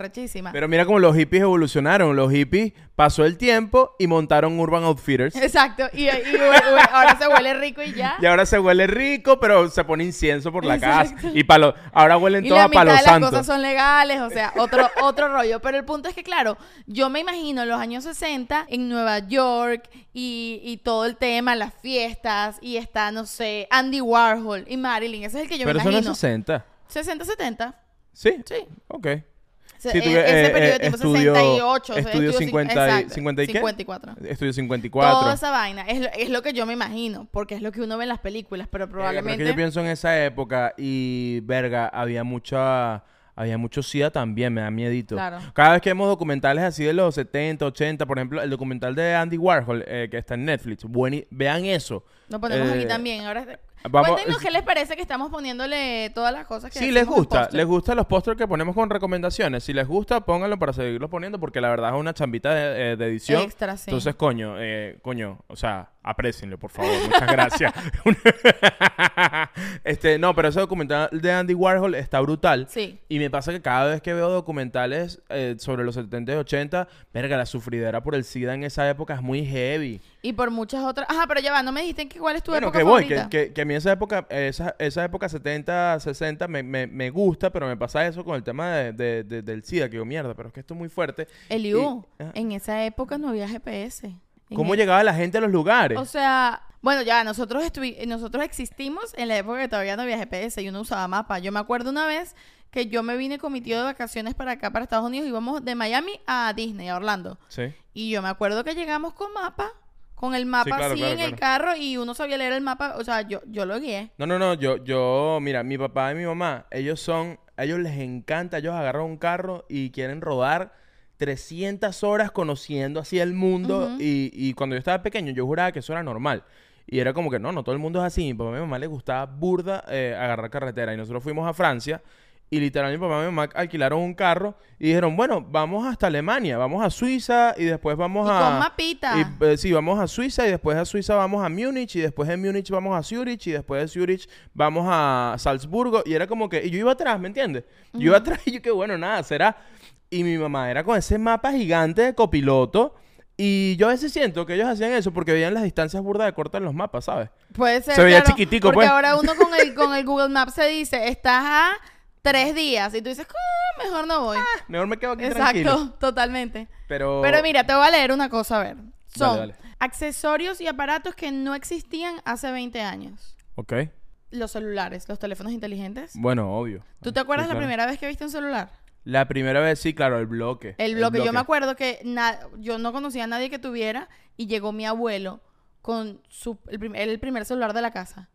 Speaker 1: Pero mira cómo los hippies evolucionaron. Los hippies pasó el tiempo y montaron Urban Outfitters.
Speaker 2: Exacto, y, ahora se huele rico y ya.
Speaker 1: Y ahora se huele rico, pero se pone incienso por la
Speaker 2: Exacto.
Speaker 1: casa. Y palo, ahora huelen
Speaker 2: la
Speaker 1: a palo
Speaker 2: de las
Speaker 1: santo.
Speaker 2: cosas son legales, o sea, otro, otro rollo. Pero el punto es que, claro, yo me imagino en los años 60 en Nueva York y, y todo el tema, las fiestas, y está, no sé, Andy Warhol y Marilyn. Ese es el que yo
Speaker 1: pero
Speaker 2: me
Speaker 1: eso no es
Speaker 2: imagino.
Speaker 1: 60.
Speaker 2: 60, 70.
Speaker 1: ¿Sí?
Speaker 2: Sí.
Speaker 1: Ok. Sí,
Speaker 2: eh,
Speaker 1: tuve-
Speaker 2: ese
Speaker 1: eh,
Speaker 2: periodo de
Speaker 1: eh,
Speaker 2: tiempo
Speaker 1: estudio-
Speaker 2: 68. o sea,
Speaker 1: estudio
Speaker 2: cin-
Speaker 1: 50 y-
Speaker 2: exacto,
Speaker 1: 50 y qué?
Speaker 2: 54.
Speaker 1: Estudio 54.
Speaker 2: Toda esa vaina es lo, es lo que yo me imagino, porque es lo que uno ve en las películas, pero
Speaker 1: Verga, pero es
Speaker 2: probablemente...
Speaker 1: que yo pienso en esa época y, verga, había mucha... Había mucho SIDA también, me da miedito.
Speaker 2: Claro.
Speaker 1: Cada vez que vemos documentales así de los 70, 80, por ejemplo, el documental de Andy Warhol, eh, que está en Netflix, bueni- vean eso.
Speaker 2: Lo ponemos aquí
Speaker 1: Eh,
Speaker 2: también. Ahora,
Speaker 1: Vamos,
Speaker 2: Cuéntenos qué les parece que estamos poniéndole todas las cosas que
Speaker 1: si les gusta, les gustan los pósters que ponemos con recomendaciones. Si les gusta, pónganlo para seguirlos poniendo porque la verdad es una chambita de, eh, de edición.
Speaker 2: Extra, sí.
Speaker 1: Entonces, coño, eh, coño, o sea, aprécienlo, por favor. Muchas gracias. este, no, pero ese documental de Andy Warhol está brutal.
Speaker 2: Sí.
Speaker 1: Y me pasa que cada vez que veo documentales eh, sobre los 70 y 80, verga, la sufridera por el SIDA en esa época es muy heavy.
Speaker 2: Y por muchas otras. Ajá, pero ya va, no me dijiste que cuál es tu
Speaker 1: bueno,
Speaker 2: época
Speaker 1: que voy, que,
Speaker 2: favorita.
Speaker 1: que, que a mí esa época, esa, esa época 70, 60 me, me, me gusta, pero me pasa eso con el tema de, de- de- del SIDA, que digo, mierda, pero es que esto es muy fuerte.
Speaker 2: Eliu,
Speaker 1: Y- ajá.
Speaker 2: en esa época no había GPS.
Speaker 1: ¿Cómo llegaba la gente a los lugares?
Speaker 2: O sea, bueno, ya, nosotros nosotros existimos en la época que todavía no había GPS y uno usaba mapa. Yo me acuerdo una vez que yo me vine con mi tío de vacaciones para acá, para Estados Unidos, y íbamos de Miami a Disney, a Orlando.
Speaker 1: sí.
Speaker 2: Y yo me acuerdo que llegamos con mapa, con el mapa
Speaker 1: claro,
Speaker 2: así
Speaker 1: claro,
Speaker 2: en el carro, y uno sabía leer el mapa, o sea, yo, yo lo guié.
Speaker 1: No, no, no, yo, yo, mira, mi papá y mi mamá, ellos son, a ellos les encanta, ellos agarran un carro y quieren rodar 300 horas conociendo así el mundo y, y cuando yo estaba pequeño yo juraba que eso era normal. Y era como que no, no todo el mundo es así. Mi papá y mi mamá les gustaba burda eh, agarrar carretera. Y nosotros fuimos a Francia y literal mi papá y mi mamá alquilaron un carro y dijeron, bueno, vamos hasta Alemania, vamos a Suiza y después vamos
Speaker 2: Y
Speaker 1: a...
Speaker 2: con mapita.
Speaker 1: y, eh, sí, vamos a Suiza y después de Suiza vamos a Múnich y después de Múnich vamos a Zurich y después de Zurich vamos a Salzburgo y era como que, y yo iba atrás, ¿me entiendes? Yo iba atrás y yo que bueno, nada, será. Y mi mamá era con ese mapa gigante de copiloto y yo a veces siento que ellos hacían eso porque veían las distancias burdas de corta en los mapas, ¿sabes?
Speaker 2: Puede ser.
Speaker 1: Se veía
Speaker 2: claro,
Speaker 1: chiquitico,
Speaker 2: Porque
Speaker 1: pues.
Speaker 2: ahora uno con el, con el Google Maps se dice, estás a tres días. Y tú dices, "Ah, mejor no voy.
Speaker 1: Mejor me quedo aquí
Speaker 2: Exacto,
Speaker 1: tranquilo.
Speaker 2: totalmente.
Speaker 1: Pero,
Speaker 2: Pero mira, te voy a leer una cosa, a ver. Son
Speaker 1: dale.
Speaker 2: accesorios y aparatos que no existían hace 20 años.
Speaker 1: Ok.
Speaker 2: Los celulares, los teléfonos inteligentes.
Speaker 1: Bueno, obvio.
Speaker 2: ¿Tú te acuerdas
Speaker 1: Sí,
Speaker 2: la primera vez que viste un celular?
Speaker 1: La primera vez, sí, claro, el bloque.
Speaker 2: El bloque. Yo me acuerdo que na- yo no conocía a nadie que tuviera y llegó mi abuelo con su, el, prim- el primer celular de la casa.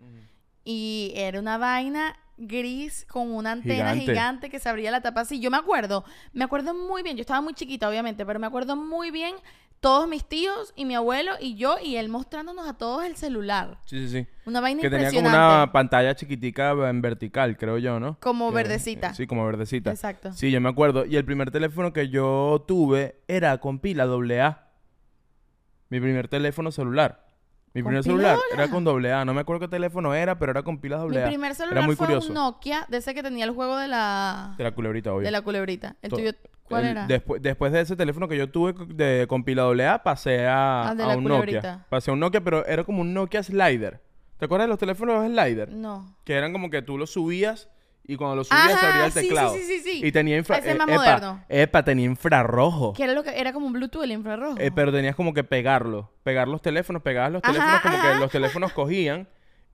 Speaker 2: Y era una vaina gris con una antena
Speaker 1: Gigante.
Speaker 2: gigante. que se abría la tapa así. Yo me acuerdo, me acuerdo muy bien, yo estaba muy chiquita obviamente, pero me acuerdo muy bien todos mis tíos y mi abuelo y yo y él mostrándonos a todos el celular.
Speaker 1: Sí, sí, sí.
Speaker 2: Una vaina
Speaker 1: Que tenía como una pantalla chiquitica en vertical, creo yo, ¿no?
Speaker 2: Como
Speaker 1: Que-
Speaker 2: verdecita.
Speaker 1: Sí, como verdecita.
Speaker 2: Exacto.
Speaker 1: Sí, yo me acuerdo. Y el primer teléfono que yo tuve era con pila AA. Mi primer teléfono celular. Mi
Speaker 2: ¿Con
Speaker 1: primer celular era con AA. No me acuerdo qué teléfono era, pero era con pila
Speaker 2: Mi
Speaker 1: AA.
Speaker 2: primer
Speaker 1: Era
Speaker 2: celular
Speaker 1: muy
Speaker 2: fue
Speaker 1: curioso.
Speaker 2: un Nokia, de ese que tenía el juego de la
Speaker 1: De la culebrita, obvio.
Speaker 2: de la culebrita. El
Speaker 1: To-
Speaker 2: tuyo ¿cuál
Speaker 1: El-
Speaker 2: era?
Speaker 1: Después, después de ese teléfono que yo tuve de, con pila AA, pasé a,
Speaker 2: Ah, de
Speaker 1: a
Speaker 2: la
Speaker 1: un
Speaker 2: culebrita.
Speaker 1: Nokia. Pasé a un Nokia, pero era como un Nokia Slider. ¿Te acuerdas de los teléfonos Slider?
Speaker 2: No.
Speaker 1: Que eran como que tú los subías y cuando los subías se abría el
Speaker 2: sí,
Speaker 1: teclado.
Speaker 2: sí, sí, sí.
Speaker 1: Y tenía infra...
Speaker 2: Ese es
Speaker 1: eh,
Speaker 2: más
Speaker 1: epa,
Speaker 2: moderno.
Speaker 1: Epa, tenía infrarrojo.
Speaker 2: Que era lo que era como un Bluetooth el infrarrojo.
Speaker 1: Eh, pero tenías como que pegarlo. Pegar los teléfonos, pegabas los
Speaker 2: Ajá,
Speaker 1: teléfonos como
Speaker 2: ajá.
Speaker 1: que los teléfonos cogían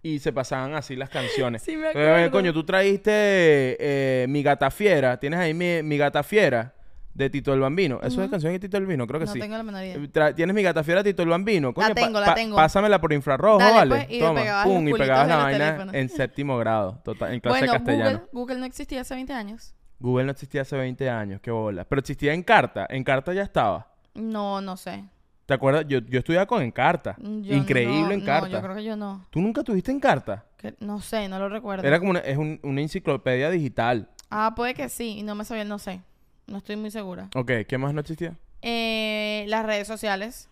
Speaker 1: y se pasaban así las canciones.
Speaker 2: Sí, me
Speaker 1: Eh,
Speaker 2: acuerdo.
Speaker 1: coño, tú traíste eh, Mi Gata Fiera. Tienes ahí mi, mi Gata Fiera de Tito el Bambino. ¿Eso es canción de Tito el Bambino? Creo que
Speaker 2: no
Speaker 1: sí.
Speaker 2: tengo la menor idea.
Speaker 1: Eh, Tienes mi gata fiera Tito el Bambino. Coño,
Speaker 2: La tengo, la tengo.
Speaker 1: Pásamela por infrarrojo,
Speaker 2: Dale,
Speaker 1: vale.
Speaker 2: pues, y
Speaker 1: Toma,
Speaker 2: pegabas
Speaker 1: pum, y pegabas la vaina
Speaker 2: teléfonos.
Speaker 1: en séptimo grado, total, en clase
Speaker 2: Bueno,
Speaker 1: de castellano.
Speaker 2: Google, Google no existía hace 20 años.
Speaker 1: Google no existía hace 20 años, qué bola. Pero existía en carta. En carta ya estaba.
Speaker 2: No, no sé.
Speaker 1: ¿Te acuerdas? Yo, yo estudiaba con Encarta.
Speaker 2: Yo
Speaker 1: Increíble
Speaker 2: no,
Speaker 1: Encarta.
Speaker 2: No, yo creo que yo no.
Speaker 1: ¿Tú nunca tuviste Encarta?
Speaker 2: Que- no sé, no lo recuerdo.
Speaker 1: Era como una, es un- una enciclopedia digital.
Speaker 2: Ah, puede que sí. Y no me sabía, no sé. No estoy muy segura.
Speaker 1: Ok, ¿qué más no existía?
Speaker 2: Eh, las redes sociales.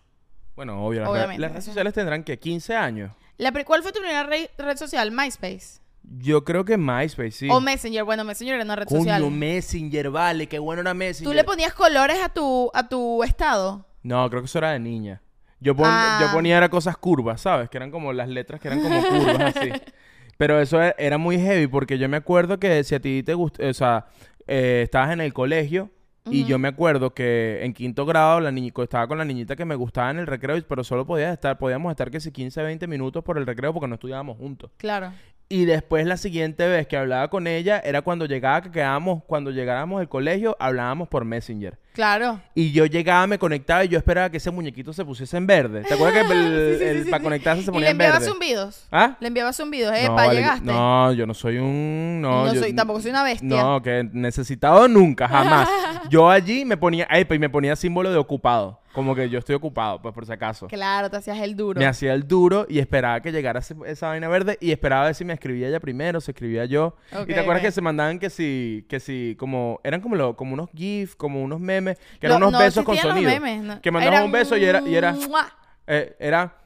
Speaker 1: Bueno, obvio. Las, re-
Speaker 2: Obviamente,
Speaker 1: las redes
Speaker 2: eso.
Speaker 1: sociales tendrán que 15 años.
Speaker 2: La pri- ¿Cuál fue tu primera re- red social? MySpace.
Speaker 1: Yo creo que MySpace, sí.
Speaker 2: O Messenger. Bueno, Messenger era una red
Speaker 1: Coño,
Speaker 2: social.
Speaker 1: Messenger, vale, qué bueno era Messenger.
Speaker 2: ¿Tú le ponías colores a tu, a tu estado?
Speaker 1: No, creo que eso era de niña. Yo, pon-
Speaker 2: Ah.
Speaker 1: yo ponía era cosas curvas, ¿sabes? Que eran como las letras que eran como curvas así. Pero eso e- era muy heavy porque yo me acuerdo que si a ti te gusta, o sea, eh, estabas en el colegio y yo me acuerdo que en quinto grado la niñi- estaba con la niñita que me gustaba en el recreo, pero solo podía estar, podíamos estar que si 15, 20 minutos por el recreo porque no estudiábamos juntos.
Speaker 2: Claro.
Speaker 1: Y después la siguiente vez que hablaba con ella era cuando llegaba, que quedábamos, cuando llegáramos al colegio, hablábamos por Messenger.
Speaker 2: Claro.
Speaker 1: Y yo llegaba, me conectaba y yo esperaba que ese muñequito se pusiese en verde. ¿Te acuerdas que el,
Speaker 2: Sí, sí,
Speaker 1: el-
Speaker 2: sí, sí,
Speaker 1: para conectarse se
Speaker 2: ¿Y
Speaker 1: ponía
Speaker 2: le
Speaker 1: en verde?
Speaker 2: zumbidos?
Speaker 1: ¿Ah?
Speaker 2: Le enviabas zumbidos.
Speaker 1: No,
Speaker 2: Epa,
Speaker 1: vale,
Speaker 2: llegaste.
Speaker 1: No, yo no soy un... No,
Speaker 2: No
Speaker 1: yo-
Speaker 2: soy- tampoco soy una bestia.
Speaker 1: No, que necesitado nunca, jamás. yo allí me ponía... Epa, y me ponía símbolo de ocupado. Como que yo estoy ocupado, pues por si acaso.
Speaker 2: Claro, te hacías el duro.
Speaker 1: Me hacía el duro y esperaba que llegara ese- esa vaina verde y esperaba ver si me escribía ella primero, se escribía yo.
Speaker 2: Ok,
Speaker 1: y te acuerdas
Speaker 2: ok.
Speaker 1: que se mandaban que si, que si, como, eran como, lo- como unos GIFs, como unos memes, que
Speaker 2: Lo-
Speaker 1: eran unos
Speaker 2: no
Speaker 1: besos con
Speaker 2: existían los
Speaker 1: sonido.
Speaker 2: memes, no.
Speaker 1: Que mandabas
Speaker 2: Era
Speaker 1: un beso y era, y era,
Speaker 2: ¡mua!
Speaker 1: eh, era.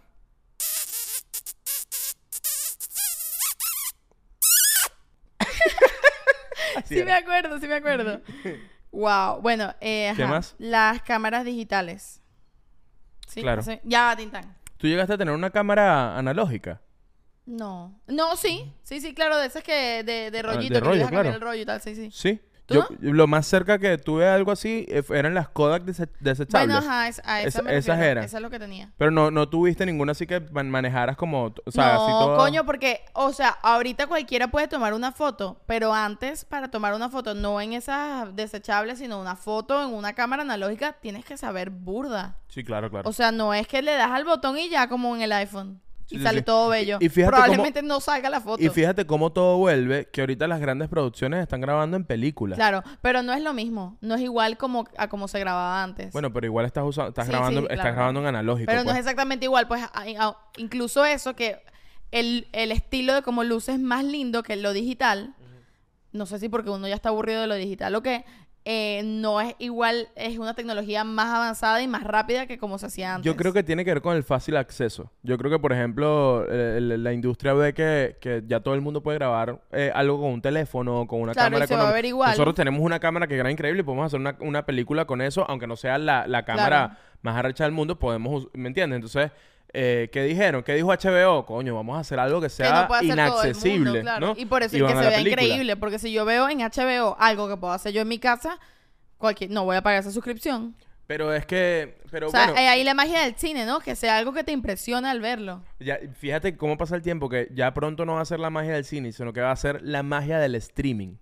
Speaker 1: Así
Speaker 2: Sí
Speaker 1: era.
Speaker 2: me acuerdo, sí me acuerdo. wow. Bueno, eh,
Speaker 1: ¿Qué
Speaker 2: ajá.
Speaker 1: más?
Speaker 2: Las cámaras digitales. Sí,
Speaker 1: Claro.
Speaker 2: Ya va, Tintán.
Speaker 1: ¿Tú llegaste a tener una cámara analógica?
Speaker 2: No. No, sí. Sí, sí, claro, de esas que de, de rollito,
Speaker 1: Ah, de
Speaker 2: que
Speaker 1: rollo, claro.
Speaker 2: el rollo y tal, sí, sí.
Speaker 1: Sí.
Speaker 2: ¿Tú
Speaker 1: Yo, lo más cerca que tuve algo así eh, eran las Kodak dese- desechables.
Speaker 2: Bueno, ajá, es- a esa me
Speaker 1: esas eran.
Speaker 2: Esa es lo que tenía.
Speaker 1: Pero no, no tuviste ninguna así que man- manejaras como, o sea, así
Speaker 2: no,
Speaker 1: todo...
Speaker 2: coño, porque, o sea, ahorita cualquiera puede tomar una foto, pero antes para tomar una foto, no en esas desechables, sino una foto en una cámara analógica, tienes que saber burda.
Speaker 1: Sí, claro, claro.
Speaker 2: O sea, no es que le das al botón y ya como en el iPhone.
Speaker 1: Sí,
Speaker 2: y
Speaker 1: sí,
Speaker 2: sale
Speaker 1: sí.
Speaker 2: todo bello.
Speaker 1: Y- y fíjate
Speaker 2: Probablemente no salga la foto.
Speaker 1: Y fíjate cómo todo vuelve, que ahorita las grandes producciones están grabando en películas.
Speaker 2: Claro, pero no es lo mismo. No es igual como a como se grababa antes.
Speaker 1: Bueno, pero igual estás usando, estás grabando, estás grabando en analógico.
Speaker 2: pero no
Speaker 1: pues.
Speaker 2: es exactamente igual. Pues incluso eso, que el, el estilo de cómo luce es más lindo que lo digital. No sé si porque uno ya está aburrido de lo digital o qué. Eh, no es igual, es una tecnología más avanzada y más rápida que como se hacía antes.
Speaker 1: Yo creo que tiene que ver con el fácil acceso. Yo creo que, por ejemplo, el- la industria ve que, que ya todo el mundo puede grabar eh, algo con un teléfono, con una
Speaker 2: Claro, y
Speaker 1: cámara
Speaker 2: se va a ver igual.
Speaker 1: Nosotros tenemos una cámara que graba increíble y podemos hacer una, una película con eso, aunque no sea la, la cámara
Speaker 2: Claro.
Speaker 1: más arrecha del mundo, podemos, ¿me entiendes? Entonces, eh, ¿qué dijeron? ¿Qué dijo HBO? Coño, vamos a hacer algo que
Speaker 2: que
Speaker 1: sea
Speaker 2: no todo el
Speaker 1: inaccesible,
Speaker 2: mundo, claro.
Speaker 1: ¿no?
Speaker 2: Y por eso
Speaker 1: Y
Speaker 2: es que se vea
Speaker 1: película.
Speaker 2: increíble, porque si yo veo en HBO algo que puedo hacer yo en mi casa, cualquier, no voy a pagar esa suscripción.
Speaker 1: Pero es que, pero
Speaker 2: o sea,
Speaker 1: bueno,
Speaker 2: eh, ahí la magia del cine, ¿no? Que sea algo que te impresiona al verlo.
Speaker 1: ya, fíjate cómo pasa el tiempo, que ya pronto no va a ser la magia del cine, sino que va a ser la magia del streaming.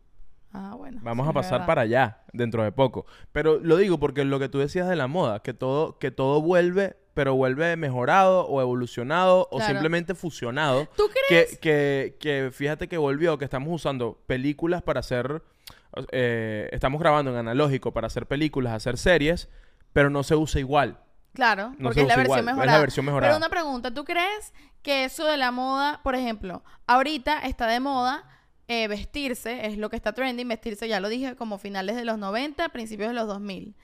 Speaker 2: Ah, bueno.
Speaker 1: Vamos
Speaker 2: sí,
Speaker 1: a pasar para allá dentro de poco. Pero lo digo porque lo que tú decías de la moda, que todo, que todo vuelve, pero vuelve mejorado o evolucionado o simplemente fusionado.
Speaker 2: ¿Tú crees?
Speaker 1: Que, que, que fíjate que volvió, que estamos usando películas para hacer, eh, estamos grabando en analógico para hacer películas, hacer series, pero no se usa igual.
Speaker 2: Claro,
Speaker 1: No
Speaker 2: porque es la versión
Speaker 1: igual, es la
Speaker 2: mejorada.
Speaker 1: versión mejorada.
Speaker 2: Pero una pregunta, ¿tú crees que eso de la moda, por ejemplo, ahorita está de moda eh, vestirse, es lo que está trending, vestirse, ya lo dije, como finales de los 90, principios de los 2000.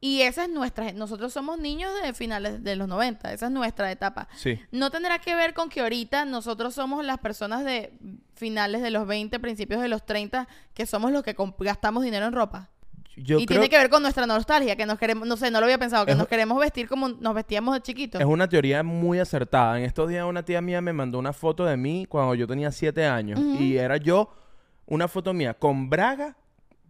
Speaker 2: Y esa es nuestra, nosotros somos niños de finales de los 90, esa es nuestra etapa.
Speaker 1: Sí.
Speaker 2: No tendrá que ver con que ahorita nosotros somos las personas de finales de los 20, principios de los 30, que somos los que gastamos dinero en ropa.
Speaker 1: Yo
Speaker 2: y
Speaker 1: creo
Speaker 2: tiene que ver con nuestra nostalgia, que nos queremos, no sé, no lo había pensado, que
Speaker 1: Es-
Speaker 2: nos queremos vestir como nos vestíamos de chiquitos.
Speaker 1: Es una teoría muy acertada. En estos días una tía mía me mandó una foto de mí cuando yo tenía siete años.
Speaker 2: Ujú.
Speaker 1: Y era yo, una foto mía con braga,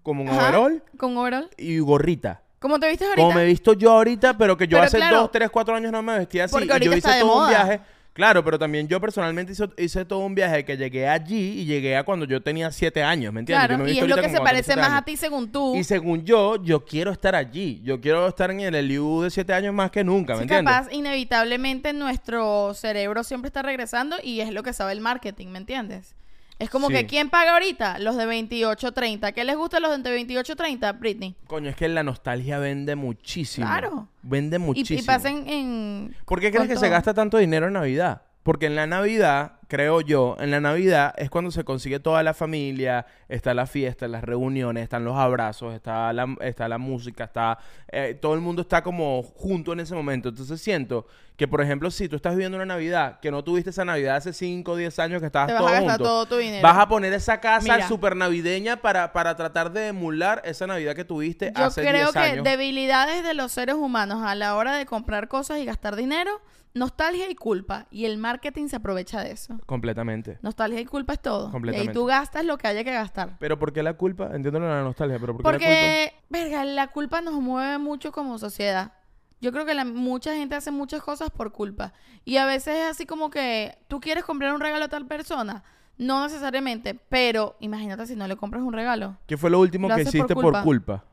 Speaker 1: como un
Speaker 2: Ajá,
Speaker 1: overall
Speaker 2: Con overall.
Speaker 1: y gorrita.
Speaker 2: ¿Cómo te vistes ahorita?
Speaker 1: Como me he visto yo ahorita, pero que yo
Speaker 2: Pero
Speaker 1: hace
Speaker 2: claro,
Speaker 1: dos, tres, cuatro años no me vestía así.
Speaker 2: porque
Speaker 1: Y yo
Speaker 2: ahorita
Speaker 1: hice
Speaker 2: está de
Speaker 1: todo un
Speaker 2: moda.
Speaker 1: viaje. Claro, pero también yo personalmente hice, hice todo un viaje que llegué allí y llegué a cuando yo tenía siete años, ¿me entiendes? Yo
Speaker 2: Claro,
Speaker 1: me he
Speaker 2: y
Speaker 1: visto
Speaker 2: es lo
Speaker 1: ahorita
Speaker 2: que se
Speaker 1: como cuando tenía
Speaker 2: parece
Speaker 1: siete
Speaker 2: más
Speaker 1: años.
Speaker 2: a ti según tú.
Speaker 1: Y según yo, yo quiero estar allí. Yo quiero estar en el LU de siete años más que nunca, ¿me
Speaker 2: Sí,
Speaker 1: entiendes?
Speaker 2: capaz, inevitablemente nuestro cerebro siempre está regresando y es lo que sabe el marketing, ¿me entiendes? Es como
Speaker 1: Sí.
Speaker 2: que ¿quién paga ahorita? Los de 28, 30. ¿Qué les gusta a los de 28, 30, Britney?
Speaker 1: Coño, es que la nostalgia vende muchísimo.
Speaker 2: Claro.
Speaker 1: Vende muchísimo.
Speaker 2: y pasen en...
Speaker 1: ¿Por qué crees que se gasta tanto dinero en Navidad? Porque en la Navidad, creo yo, en la Navidad es cuando se consigue toda la familia, está la fiesta, las reuniones, están los abrazos, está la, está la música, está... eh, todo el mundo está como junto en ese momento. Entonces siento que, por ejemplo, si tú estás viviendo una Navidad que no tuviste esa Navidad hace 5 o 10 años que estabas
Speaker 2: Te vas
Speaker 1: todo
Speaker 2: a gastar
Speaker 1: junto,
Speaker 2: todo tu dinero.
Speaker 1: vas a poner esa casa
Speaker 2: Mira.
Speaker 1: super navideña para, para tratar de emular esa Navidad que tuviste
Speaker 2: Yo
Speaker 1: hace
Speaker 2: creo
Speaker 1: 10
Speaker 2: que
Speaker 1: años.
Speaker 2: debilidades de los seres humanos a la hora de comprar cosas y gastar dinero, nostalgia y culpa. Y el marketing se aprovecha de eso.
Speaker 1: Completamente.
Speaker 2: Nostalgia y culpa es todo. Y ahí
Speaker 1: Completamente.
Speaker 2: tú gastas lo que haya que gastar.
Speaker 1: Pero ¿por qué la culpa? Entiendo la nostalgia, pero ¿por qué la culpa?
Speaker 2: Porque, verga, la culpa nos mueve mucho como sociedad. Yo creo que la- mucha gente hace muchas cosas por culpa. Y a veces es así como que tú quieres comprar un regalo a tal persona. No necesariamente, pero imagínate si no le compras un regalo.
Speaker 1: ¿Qué fue lo último
Speaker 2: Lo
Speaker 1: que
Speaker 2: por
Speaker 1: hiciste por
Speaker 2: culpa.
Speaker 1: culpa?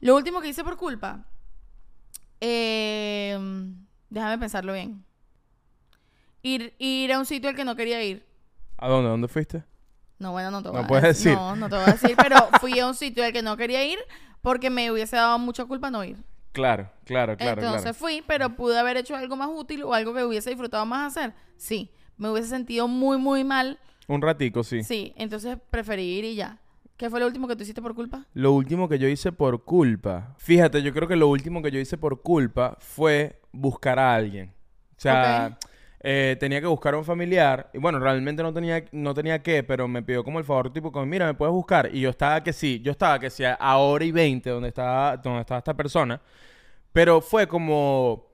Speaker 2: Lo último que hice por culpa. eh, déjame pensarlo bien. Ir, ir a un sitio al que no quería ir.
Speaker 1: ¿A dónde? ¿Dónde fuiste?
Speaker 2: No, bueno, no te
Speaker 1: No
Speaker 2: voy a
Speaker 1: puedes decir.
Speaker 2: No, no te voy a decir, pero fui a un sitio al que no quería ir porque me hubiese dado mucha culpa no ir.
Speaker 1: Claro, claro, claro,
Speaker 2: Entonces
Speaker 1: claro.
Speaker 2: fui, pero pude haber hecho algo más útil o algo que hubiese disfrutado más hacer. Sí, me hubiese sentido muy, muy mal.
Speaker 1: Un ratico, sí.
Speaker 2: Sí, entonces preferí ir y ya. ¿Qué fue lo último que tú hiciste por culpa?
Speaker 1: Lo último que yo hice por culpa. Fíjate, yo creo que lo último que yo hice por culpa fue buscar a alguien. O sea, eh, tenía que buscar a un familiar. Y bueno, realmente no tenía, no tenía que, pero me pidió como el favor, tipo, como, mira, ¿me puedes buscar? Y yo estaba que sí, yo estaba que sí a hora y 20 donde estaba, donde estaba esta persona. Pero fue como.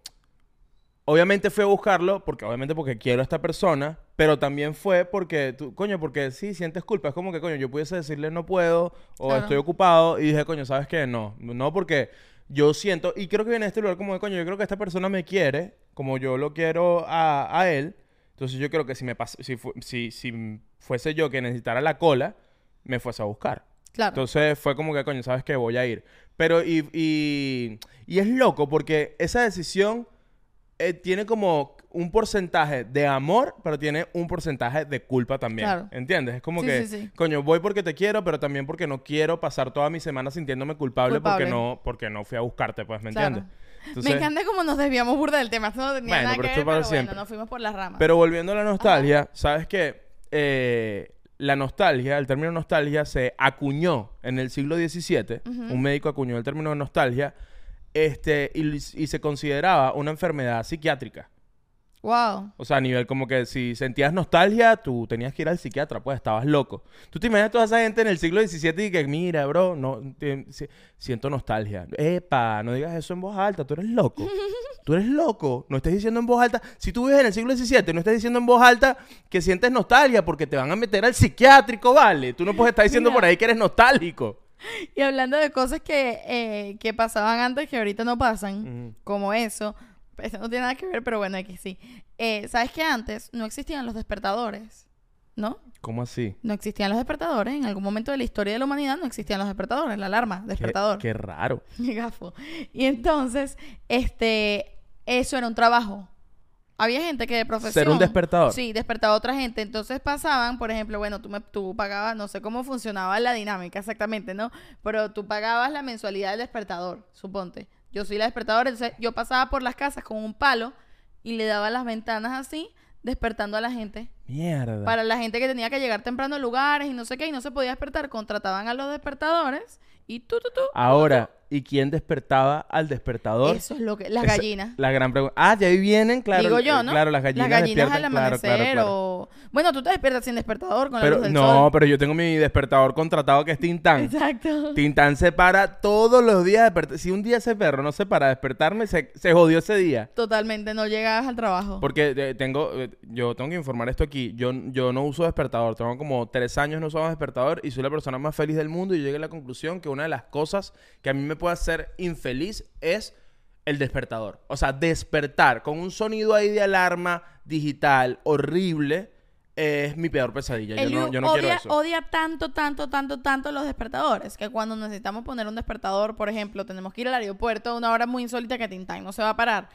Speaker 1: Obviamente fui a buscarlo, porque obviamente porque quiero a esta persona, pero también fue porque, tú, coño, porque sí, sientes culpa. Es como que, coño, yo pudiese decirle no puedo o
Speaker 2: Claro.
Speaker 1: estoy ocupado y dije, coño, ¿sabes qué? No, no porque yo siento, y creo que viene de este lugar como de, coño, yo creo que esta persona me quiere como yo lo quiero a, a él. Entonces yo creo que si me pas si, fu- si, si fuese yo que necesitara la cola, me fuese a buscar.
Speaker 2: Claro.
Speaker 1: Entonces fue como que, coño, ¿sabes qué? Voy a ir. Pero, y, y, y es loco porque esa decisión eh, tiene como un porcentaje de amor, pero tiene un porcentaje de culpa también.
Speaker 2: Claro.
Speaker 1: ¿Entiendes? Es como
Speaker 2: Sí,
Speaker 1: que,
Speaker 2: sí, sí.
Speaker 1: coño, voy porque te quiero, pero también porque no quiero pasar toda mi semana sintiéndome culpable,
Speaker 2: Culpable.
Speaker 1: porque no porque no fui a buscarte, pues, ¿me
Speaker 2: Claro.
Speaker 1: entiendes? Entonces,
Speaker 2: Me encanta cómo nos desviamos burda del tema. Esto no tenía
Speaker 1: Bueno,
Speaker 2: nada
Speaker 1: pero
Speaker 2: que ver, pero
Speaker 1: siempre.
Speaker 2: bueno, nos fuimos por las ramas.
Speaker 1: Pero volviendo a la nostalgia, ¿sabes qué? Eh, la nostalgia, el término nostalgia se acuñó en el siglo XVII. Un médico acuñó el término de nostalgia este, y, y se consideraba una enfermedad psiquiátrica.
Speaker 2: Wow.
Speaker 1: O sea, a nivel como que si sentías nostalgia, tú tenías que ir al psiquiatra, pues estabas loco. Tú te imaginas toda esa gente en el siglo XVII y que, mira, bro, no, te- si- siento nostalgia. Epa, no digas eso en voz alta, tú eres loco. Tú eres loco, no estés diciendo en voz alta. Si tú vives en el siglo XVII, no estés diciendo en voz alta que sientes nostalgia porque te van a meter al psiquiátrico, ¿vale? Tú no puedes estar diciendo
Speaker 2: Mira.
Speaker 1: por ahí que eres nostálgico.
Speaker 2: Y hablando de cosas que, eh, que pasaban antes que ahorita no pasan, como eso, eso no tiene nada que ver, pero bueno, aquí sí. Eh, ¿Sabes que antes no existían los despertadores? ¿No?
Speaker 1: ¿Cómo así?
Speaker 2: No existían los despertadores. En algún momento de la historia de la humanidad no existían los despertadores, la alarma, despertador.
Speaker 1: Qué, raro.
Speaker 2: Qué gafo. Y entonces, este, eso era un trabajo. Había gente que de profesión...
Speaker 1: Ser un despertador.
Speaker 2: Sí, despertaba a otra gente. Entonces pasaban, por ejemplo, bueno, tú, me, tú pagabas, no sé cómo funcionaba la dinámica exactamente, ¿no? Pero tú pagabas la mensualidad del despertador, suponte. Yo soy la despertadora, entonces yo pasaba por las casas con un palo y le daba las ventanas así, despertando a la gente.
Speaker 1: Mierda.
Speaker 2: Para la gente que tenía que llegar temprano a lugares y no sé qué, y no se podía despertar, contrataban a los despertadores y tú, tú, tú.
Speaker 1: Ahora, ¿y quién despertaba al despertador?
Speaker 2: Eso es lo que... Las gallinas.
Speaker 1: La gran pregunta. Ah, de ahí vienen, claro.
Speaker 2: Digo
Speaker 1: eh,
Speaker 2: yo, ¿no?
Speaker 1: Claro, las gallinas,
Speaker 2: al
Speaker 1: despiertan, claro,
Speaker 2: amanecer
Speaker 1: claro, claro.
Speaker 2: o... Bueno, tú te despiertas sin despertador con la
Speaker 1: Pero,
Speaker 2: luz del
Speaker 1: no,
Speaker 2: sol.
Speaker 1: pero yo tengo mi despertador contratado que es Tintán.
Speaker 2: Exacto.
Speaker 1: Tintán se para todos los días. Si un día ese perro no se para a despertarme, se, se jodió ese día.
Speaker 2: Totalmente, no llegas al trabajo.
Speaker 1: Porque eh, tengo, eh, yo tengo que informar esto aquí. Yo, yo no uso despertador. Tengo como tres años no usando despertador y soy la persona más feliz del mundo. Y llegué a la conclusión que una de las cosas que a mí me puede hacer infeliz es el despertador. O sea, despertar con un sonido ahí de alarma digital horrible es mi peor pesadilla. Yo no, yo no
Speaker 2: odia,
Speaker 1: quiero eso.
Speaker 2: odia tanto, tanto, tanto, tanto los despertadores que cuando necesitamos poner un despertador, por ejemplo, tenemos que ir al aeropuerto a una hora muy insólita que Tintán no se va a parar.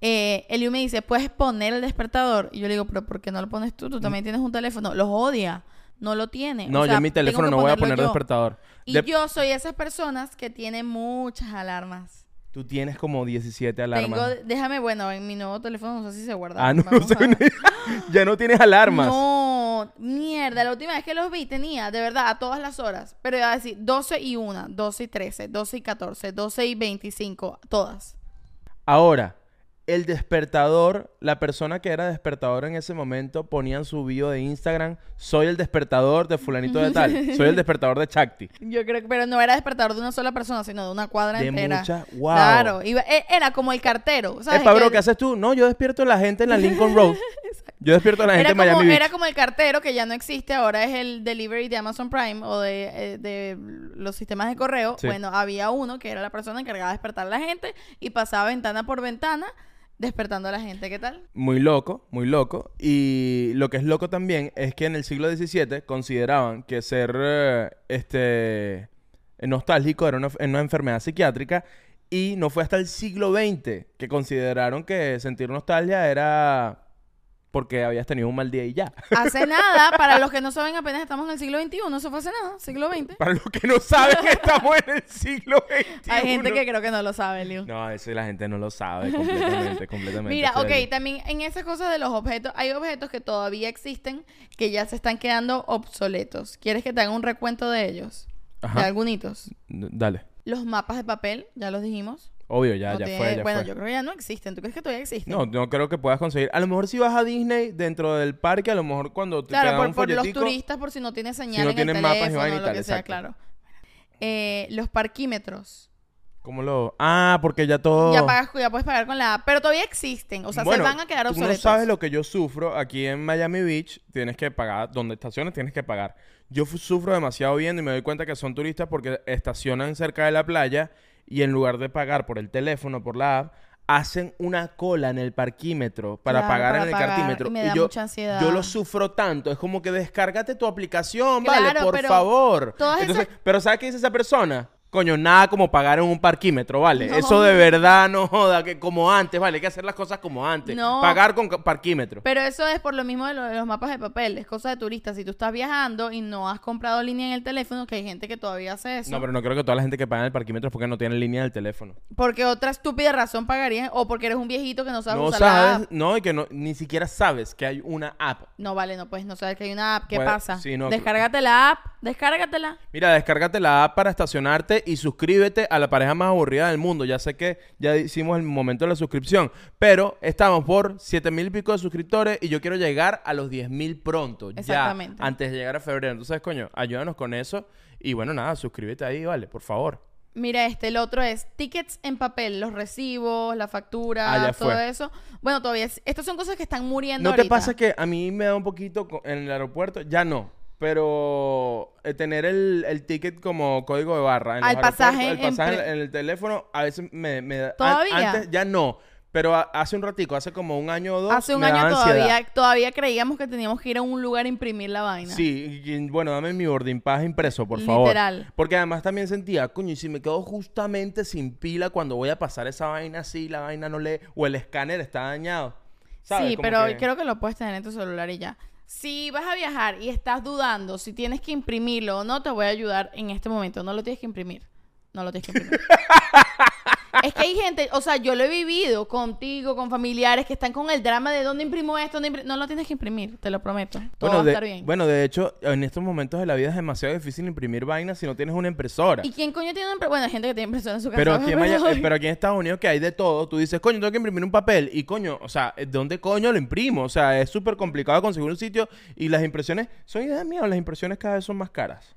Speaker 2: Eh, Eliu me dice, ¿puedes poner el despertador? Y yo le digo, ¿pero por qué no lo pones tú? Tú también tienes un teléfono. Los odia. No lo tiene.
Speaker 1: No,
Speaker 2: O sea,
Speaker 1: yo en mi teléfono no voy a poner
Speaker 2: yo.
Speaker 1: despertador.
Speaker 2: Y
Speaker 1: De-
Speaker 2: yo soy esas personas que tienen muchas alarmas.
Speaker 1: Tú tienes como 17 alarmas.
Speaker 2: Tengo, déjame, bueno, en mi nuevo teléfono no sé si se guarda.
Speaker 1: Ah, no,
Speaker 2: Vamos
Speaker 1: sé, ya no tienes alarmas.
Speaker 2: No, mierda, la última vez que los vi tenía, de verdad, a todas las horas. Pero iba a decir 12 y 1, 12 y 13, 12 y 14, 12 y 25, todas.
Speaker 1: Ahora, el despertador, la persona que era despertador en ese momento ponía en su bio de Instagram, soy el despertador de fulanito de tal, soy el despertador de Chakti.
Speaker 2: Yo creo que, pero no era despertador de una sola persona, sino de una cuadra
Speaker 1: De
Speaker 2: entera.
Speaker 1: muchas, wow.
Speaker 2: Claro, iba- e- era como el cartero, ¿sabes?
Speaker 1: Epa, bro, ¿qué haces tú? No, yo despierto a la gente en la Lincoln Road. Yo despierto a la gente en Miami Beach.
Speaker 2: era como el cartero que ya no existe, ahora es el delivery de Amazon Prime o de, eh, de los sistemas de correo.
Speaker 1: Sí.
Speaker 2: Bueno, había uno que era la persona encargada de despertar a la gente y pasaba ventana por ventana despertando a la gente. ¿Qué tal?
Speaker 1: Muy loco, muy loco. Y lo que es loco también es que en el siglo XVII consideraban que ser eh, este nostálgico era una, una enfermedad psiquiátrica y no fue hasta el siglo XX que consideraron que sentir nostalgia era porque habías tenido un mal día y ya.
Speaker 2: Hace nada, para los que no saben, apenas estamos en el siglo XXI, eso fue hace nada, siglo XX.
Speaker 1: Para los que no saben, estamos en el siglo XXI.
Speaker 2: Hay gente que creo que no lo sabe, Liu.
Speaker 1: No, eso la gente no lo sabe completamente, completamente.
Speaker 2: Mira, ok, también en esas cosas de los objetos, hay objetos que todavía existen que ya se están quedando obsoletos. ¿Quieres que te haga un recuento de ellos?
Speaker 1: Ajá.
Speaker 2: De algunitos.
Speaker 1: N- Dale.
Speaker 2: Los mapas de papel, ya los dijimos.
Speaker 1: Obvio, ya,
Speaker 2: No
Speaker 1: ya
Speaker 2: tiene-
Speaker 1: fue, ya
Speaker 2: bueno,
Speaker 1: fue.
Speaker 2: yo creo que ya no existen. ¿Tú crees que todavía existen?
Speaker 1: No, no creo que puedas conseguir. A lo mejor si vas a Disney dentro del parque, a lo mejor cuando te,
Speaker 2: Claro, por,
Speaker 1: un
Speaker 2: por los turistas, por si no tiene señal
Speaker 1: no
Speaker 2: en
Speaker 1: tienen
Speaker 2: el
Speaker 1: mapas y
Speaker 2: teléfono,
Speaker 1: y
Speaker 2: lo
Speaker 1: tal,
Speaker 2: que sea, claro. Eh, los parquímetros.
Speaker 1: ¿Cómo lo...? Ah, porque ya todo...
Speaker 2: Ya, pagas, ya puedes pagar con la app, pero todavía existen. O sea,
Speaker 1: Bueno,
Speaker 2: se van a quedar
Speaker 1: tú
Speaker 2: obsoletos.
Speaker 1: no sabes lo que yo sufro aquí en Miami Beach. Tienes que pagar, donde estaciones tienes que pagar. Yo sufro demasiado bien y me doy cuenta que son turistas porque estacionan cerca de la playa y en lugar de pagar por el teléfono, por la app, hacen una cola en el parquímetro para
Speaker 2: Claro,
Speaker 1: pagar
Speaker 2: para
Speaker 1: en el
Speaker 2: pagar,
Speaker 1: cartímetro.
Speaker 2: y me da
Speaker 1: yo,
Speaker 2: mucha ansiedad.
Speaker 1: yo lo sufro tanto. Es como que descárgate tu aplicación,
Speaker 2: Claro,
Speaker 1: vale, por
Speaker 2: pero
Speaker 1: favor. Entonces,
Speaker 2: esas-
Speaker 1: pero ¿sabes qué dice esa persona? Coño, nada como pagar en un parquímetro, ¿vale?
Speaker 2: No.
Speaker 1: Eso de verdad no joda, que como antes, ¿vale? Hay que hacer las cosas como antes.
Speaker 2: No.
Speaker 1: Pagar con parquímetro.
Speaker 2: Pero eso es por lo mismo de, lo de los mapas de papel, es cosa de turistas. Si tú estás viajando y no has comprado línea en el teléfono, que hay gente que todavía hace eso.
Speaker 1: No, pero no creo que toda la gente que paga en el parquímetro es porque no tiene línea del teléfono.
Speaker 2: Porque otra estúpida razón pagarías, o porque eres un viejito que no sabes
Speaker 1: No
Speaker 2: usar la
Speaker 1: sabes,
Speaker 2: app.
Speaker 1: no, y que no, ni siquiera sabes que hay una app.
Speaker 2: No, vale, no puedes no sabes que hay una app. ¿Qué
Speaker 1: Pues,
Speaker 2: pasa?
Speaker 1: sí, no.
Speaker 2: Descárgate la app, descárgatela.
Speaker 1: Mira, descárgate la app para estacionarte y suscríbete a la pareja más aburrida del mundo. Ya sé que ya hicimos el momento de la suscripción, pero estamos por 7 mil y pico de suscriptores y yo quiero llegar a los 10 mil pronto.
Speaker 2: Exactamente.
Speaker 1: Ya, antes de llegar a febrero. Entonces, coño, ayúdanos con eso. Y bueno, nada, suscríbete ahí, vale, por favor.
Speaker 2: Mira, este, el otro es tickets en papel, los recibos, la factura,
Speaker 1: Ah,
Speaker 2: todo
Speaker 1: fue.
Speaker 2: eso. Bueno, todavía, es- estas son cosas que están muriendo
Speaker 1: ¿No te
Speaker 2: ahorita.
Speaker 1: pasa que a mí me da un poquito en el aeropuerto? Ya no. Pero eh, tener el, el ticket como código de barra en
Speaker 2: Al
Speaker 1: los
Speaker 2: pasaje
Speaker 1: el pasaje en, el teléfono a veces me, me da... an-
Speaker 2: ¿Todavía?
Speaker 1: Antes ya no. Pero hace un ratico, hace como un año o dos.
Speaker 2: Hace un
Speaker 1: me
Speaker 2: año todavía, todavía creíamos que teníamos que ir a un lugar a imprimir la vaina.
Speaker 1: Sí, y- y, bueno, dame mi boarding pass impreso, por favor.
Speaker 2: Literal.
Speaker 1: Porque además también sentía, coño, y si me quedo justamente sin pila cuando voy a pasar esa vaina así, la vaina no lee, o el escáner está dañado. ¿Sabes?
Speaker 2: Sí,
Speaker 1: Como
Speaker 2: pero
Speaker 1: que-
Speaker 2: creo que lo puedes tener en tu celular y ya. Si vas a viajar y estás dudando si tienes que imprimirlo o no, te voy a ayudar en este momento. No lo tienes que imprimir. No lo tienes que imprimir. es que hay gente, o sea, yo lo he vivido contigo, con familiares que están con el drama de dónde imprimo esto, dónde impri-?" No lo tienes que imprimir, te lo prometo. Todo va a
Speaker 1: de,
Speaker 2: estar bien.
Speaker 1: bueno, de hecho, en estos momentos de la vida es demasiado difícil imprimir vainas si no tienes una impresora.
Speaker 2: ¿Y quién coño tiene una impre- Bueno, hay gente que tiene impresora en su casa.
Speaker 1: Pero aquí, en Maya- eh, pero aquí en Estados Unidos que hay de todo, tú dices, coño, tengo que imprimir un papel. Y coño, o sea, ¿de dónde coño lo imprimo? O sea, es súper complicado conseguir un sitio y las impresiones, son ideas mías, las impresiones cada vez son más caras.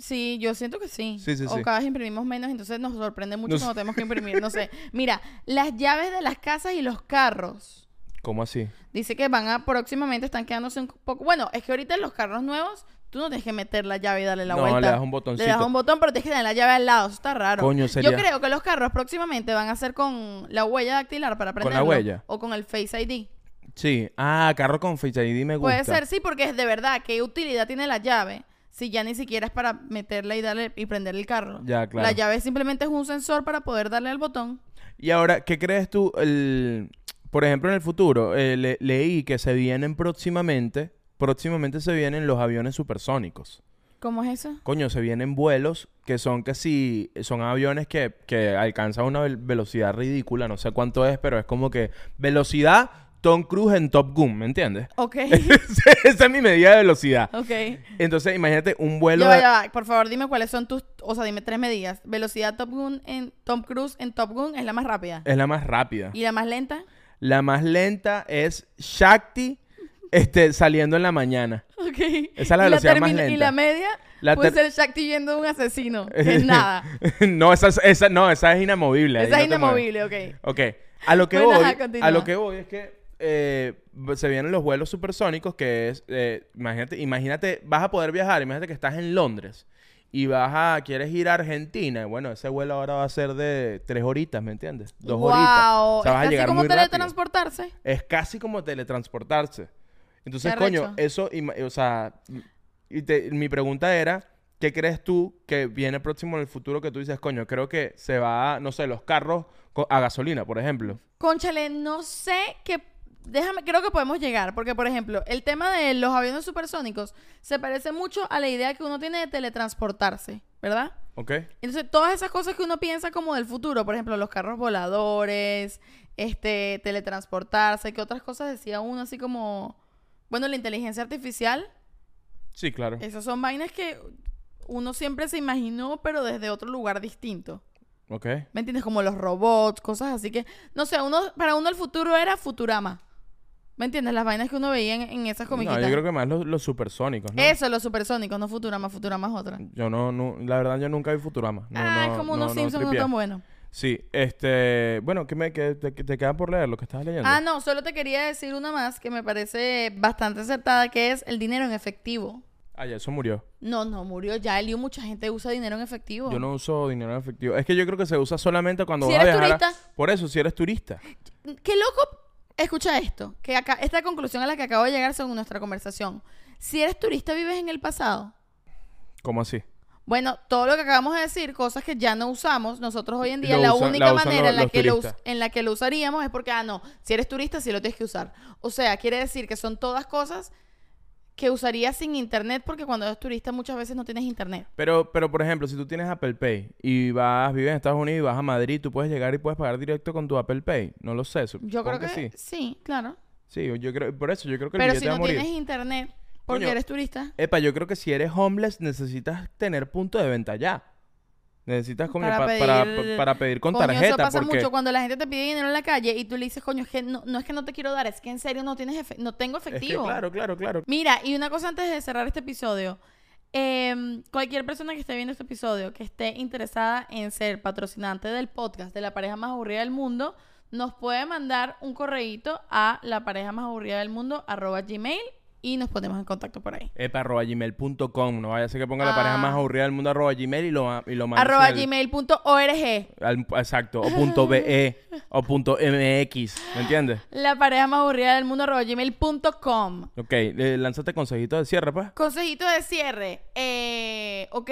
Speaker 2: Sí, yo siento que sí.
Speaker 1: Sí, sí,
Speaker 2: o
Speaker 1: sí.
Speaker 2: cada vez imprimimos menos, entonces nos sorprende mucho
Speaker 1: Nos-
Speaker 2: cuando tenemos que imprimir. No sé. Mira, las llaves de las casas y los carros.
Speaker 1: ¿Cómo así?
Speaker 2: Dice que van a próximamente están quedándose un poco. Bueno, es que ahorita en los carros nuevos tú no tienes que meter la llave y darle la
Speaker 1: No,
Speaker 2: vuelta.
Speaker 1: le das un
Speaker 2: Le
Speaker 1: botoncito.
Speaker 2: das un botón, pero tienes que tener la llave al lado. Eso está raro.
Speaker 1: Coño, sería-
Speaker 2: Yo creo que los carros próximamente van a ser con la huella dactilar para
Speaker 1: ¿Con la huella?
Speaker 2: O con el Face ID.
Speaker 1: Sí. Ah, carro con Face ID me gusta.
Speaker 2: Puede ser, sí, porque es de verdad. ¿Qué utilidad tiene la llave? Si ya ni siquiera es para meterla y darle y prender el carro.
Speaker 1: Ya, claro.
Speaker 2: La llave simplemente es un sensor para poder darle al botón.
Speaker 1: Y ahora, ¿qué crees tú? El, por ejemplo, en el futuro, eh, le- leí que se vienen próximamente, próximamente se vienen los aviones supersónicos.
Speaker 2: ¿Cómo es eso?
Speaker 1: Coño, se vienen vuelos que son que si son aviones que, que alcanzan una vel- velocidad ridícula, no sé cuánto es, pero es como que velocidad Tom Cruise en Top Gun, ¿me entiendes?
Speaker 2: Ok.
Speaker 1: Esa es mi medida de velocidad.
Speaker 2: ok.
Speaker 1: Entonces, imagínate un vuelo
Speaker 2: Ya
Speaker 1: de-
Speaker 2: ya va. Por favor, dime cuáles son tus... O sea, dime tres medidas. Velocidad Top Gun en Tom Cruise en Top Gun es la más rápida.
Speaker 1: es la más rápida.
Speaker 2: ¿Y la más lenta?
Speaker 1: La más lenta es Shakti este, saliendo en la mañana.
Speaker 2: Ok.
Speaker 1: Esa es la
Speaker 2: ¿Y
Speaker 1: velocidad más
Speaker 2: termina- Y
Speaker 1: lenta.
Speaker 2: la media
Speaker 1: La
Speaker 2: puede ser Shakti viendo un asesino. Es nada.
Speaker 1: no, esa, es- esa, no, esa es inamovible.
Speaker 2: Esa es
Speaker 1: no
Speaker 2: inamovible, ok.
Speaker 1: Ok. A lo que
Speaker 2: Bueno,
Speaker 1: voy,
Speaker 2: ajá,
Speaker 1: a lo que voy es que eh, se vienen los vuelos supersónicos que es, eh, imagínate, imagínate, vas a poder viajar, imagínate que estás en Londres y vas a, quieres ir a Argentina, y bueno, ese vuelo ahora va a ser de tres horitas, ¿me entiendes? Dos
Speaker 2: wow.
Speaker 1: horitas. O sea, vas
Speaker 2: es
Speaker 1: a llegar
Speaker 2: casi como
Speaker 1: muy rápido.
Speaker 2: teletransportarse.
Speaker 1: Es casi como teletransportarse. Entonces, coño, eso, o sea, y te- mi pregunta era, ¿qué crees tú que viene próximo en el futuro que tú dices, coño, creo que se va, a, no sé, los carros a gasolina, por ejemplo?
Speaker 2: Conchale, no sé qué déjame, creo que podemos llegar, porque por ejemplo, el tema de los aviones supersónicos se parece mucho a la idea que uno tiene de teletransportarse, ¿verdad?
Speaker 1: ¿Ok?
Speaker 2: Entonces, todas esas cosas que uno piensa como del futuro, por ejemplo, los carros voladores, este, teletransportarse, ¿qué otras cosas decía uno así como, bueno, la inteligencia artificial?
Speaker 1: Sí, claro.
Speaker 2: Esas son vainas que uno siempre se imaginó, pero desde otro lugar distinto.
Speaker 1: Ok.
Speaker 2: ¿Me entiendes? Como los robots, cosas así que, no sé, uno, para uno el futuro era Futurama. ¿Me entiendes? Las vainas que uno veía en, en esas comiquitas.
Speaker 1: No, yo creo que más los, los supersónicos, ¿no?
Speaker 2: Eso, los supersónicos, no Futurama, Futurama es otra.
Speaker 1: Yo no, no, la verdad yo nunca vi Futurama. No,
Speaker 2: ah,
Speaker 1: no,
Speaker 2: es como
Speaker 1: no,
Speaker 2: unos
Speaker 1: no
Speaker 2: Simpsons no tan buenos.
Speaker 1: Sí, este, bueno, ¿qué me qué te, te queda por leer lo que estabas leyendo?
Speaker 2: Ah, no, solo te quería decir una más que me parece bastante acertada, que es el dinero en efectivo.
Speaker 1: Ah, ya, eso murió.
Speaker 2: No, no, murió ya. El lío, mucha gente usa dinero en efectivo.
Speaker 1: Yo no uso dinero en efectivo. Es que yo creo que se usa solamente cuando
Speaker 2: Si
Speaker 1: vas a
Speaker 2: eres
Speaker 1: viajar. a-
Speaker 2: turista.
Speaker 1: Por eso, si eres turista.
Speaker 2: Qué loco. Escucha esto, que acá, esta conclusión a la que acabo de llegar según nuestra conversación. Si eres turista, vives en el pasado.
Speaker 1: ¿Cómo así?
Speaker 2: Bueno, todo lo que acabamos de decir, cosas que ya no usamos, nosotros hoy en día
Speaker 1: Lo
Speaker 2: la
Speaker 1: usan-
Speaker 2: única
Speaker 1: la
Speaker 2: manera
Speaker 1: los-
Speaker 2: en, la que lo, en la que lo usaríamos es porque, ah, no, si eres turista sí lo tienes que usar. O sea, quiere decir que son todas cosas que usarías sin internet porque cuando eres turista muchas veces no tienes internet.
Speaker 1: Pero, pero por ejemplo, si tú tienes Apple Pay y vas, vives en Estados Unidos y vas a Madrid, tú puedes llegar y puedes pagar directo con tu Apple Pay. No lo sé.
Speaker 2: Yo creo que,
Speaker 1: sí.
Speaker 2: sí. claro.
Speaker 1: Sí, yo creo, por eso yo creo que el
Speaker 2: Pero si
Speaker 1: va a
Speaker 2: no
Speaker 1: morir.
Speaker 2: tienes internet porque
Speaker 1: Coño,
Speaker 2: eres turista,
Speaker 1: Epa, yo creo que si eres homeless necesitas tener punto de venta ya. Necesitas como
Speaker 2: Para
Speaker 1: pa-
Speaker 2: pedir-
Speaker 1: para, para pedir con
Speaker 2: coño,
Speaker 1: tarjeta.
Speaker 2: eso pasa
Speaker 1: porque...
Speaker 2: mucho cuando la gente te pide dinero en la calle y tú le dices, coño, es que no, no es que no te quiero dar, es que en serio no tienes efe- no tengo
Speaker 1: Es que
Speaker 2: efectivo.
Speaker 1: claro, claro, claro.
Speaker 2: Mira, y una cosa antes de cerrar este episodio. Em, cualquier persona que esté viendo este episodio, que esté interesada en ser patrocinante del podcast de la pareja más aburrida del mundo, nos puede mandar un correíto a la pareja más aburrida del mundo arroba gmail y nos ponemos en contacto por ahí.
Speaker 1: Epa, arroba gmail.com. No vaya a ser que ponga la
Speaker 2: Ah.
Speaker 1: pareja más aburrida del mundo arroba gmail y lo, y lo mande
Speaker 2: Arroba
Speaker 1: el-
Speaker 2: gmail.org.
Speaker 1: exacto. O punto BE o punto MX. ¿Me entiendes?
Speaker 2: La pareja más aburrida del mundo arroba gmail.com.
Speaker 1: Ok, eh, lánzate consejito de cierre, pues.
Speaker 2: Consejito de cierre. Eh, ok.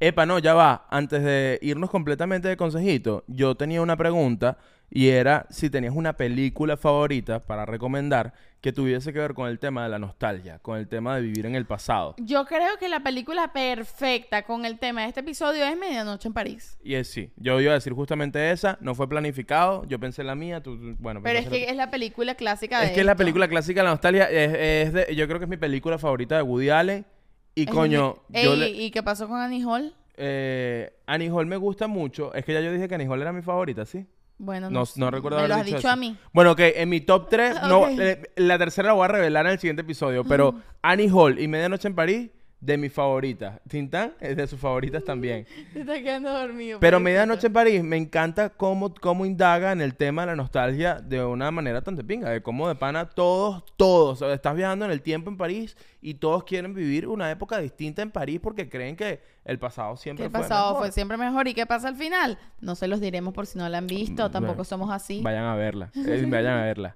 Speaker 1: Epa, no, ya va. Antes de irnos completamente de consejito, yo tenía una pregunta y era si tenías una película favorita para recomendar que tuviese que ver con el tema de la nostalgia, con el tema de vivir en el pasado.
Speaker 2: Yo creo que la película perfecta con el tema de este episodio es Medianoche en París.
Speaker 1: Y es sí, yo iba a decir justamente esa, no fue planificado, yo pensé la mía, tú, tú- bueno.
Speaker 2: Pero es que
Speaker 1: la-
Speaker 2: es la película clásica de
Speaker 1: es que es la película clásica de la nostalgia, es, es de- yo creo que es mi película favorita de Woody Allen. Y
Speaker 2: Es
Speaker 1: coño,
Speaker 2: mi-
Speaker 1: yo
Speaker 2: Ey,
Speaker 1: le-
Speaker 2: ¿Y qué pasó con Annie Hall?
Speaker 1: eh, Annie Hall me gusta mucho, es que ya yo dije que Annie Hall era mi favorita, ¿sí?
Speaker 2: Bueno,
Speaker 1: No,
Speaker 2: no,
Speaker 1: recuerdo
Speaker 2: Me
Speaker 1: haber
Speaker 2: lo has
Speaker 1: dicho
Speaker 2: a mí.
Speaker 1: Bueno, ok, en mi top 3, no, eh, la tercera la voy a revelar en el siguiente episodio, pero Annie Hall y Medianoche en París, de mis favoritas. Tintán es de sus favoritas también.
Speaker 2: Te estás quedando dormido.
Speaker 1: Pero. Medianoche en París me encanta cómo, cómo indaga en el tema de la nostalgia de una manera tan de pinga, de cómo de pana todos, todos, o sea, estás viajando en el tiempo en París y todos quieren vivir una época distinta en París porque creen que el pasado
Speaker 2: Que
Speaker 1: siempre
Speaker 2: el
Speaker 1: fue
Speaker 2: pasado
Speaker 1: mejor.
Speaker 2: fue siempre mejor. ¿Y qué pasa al final? No se los diremos por si no la han visto. Tampoco
Speaker 1: Bueno,
Speaker 2: somos así.
Speaker 1: Vayan a verla, eh, vayan a verla.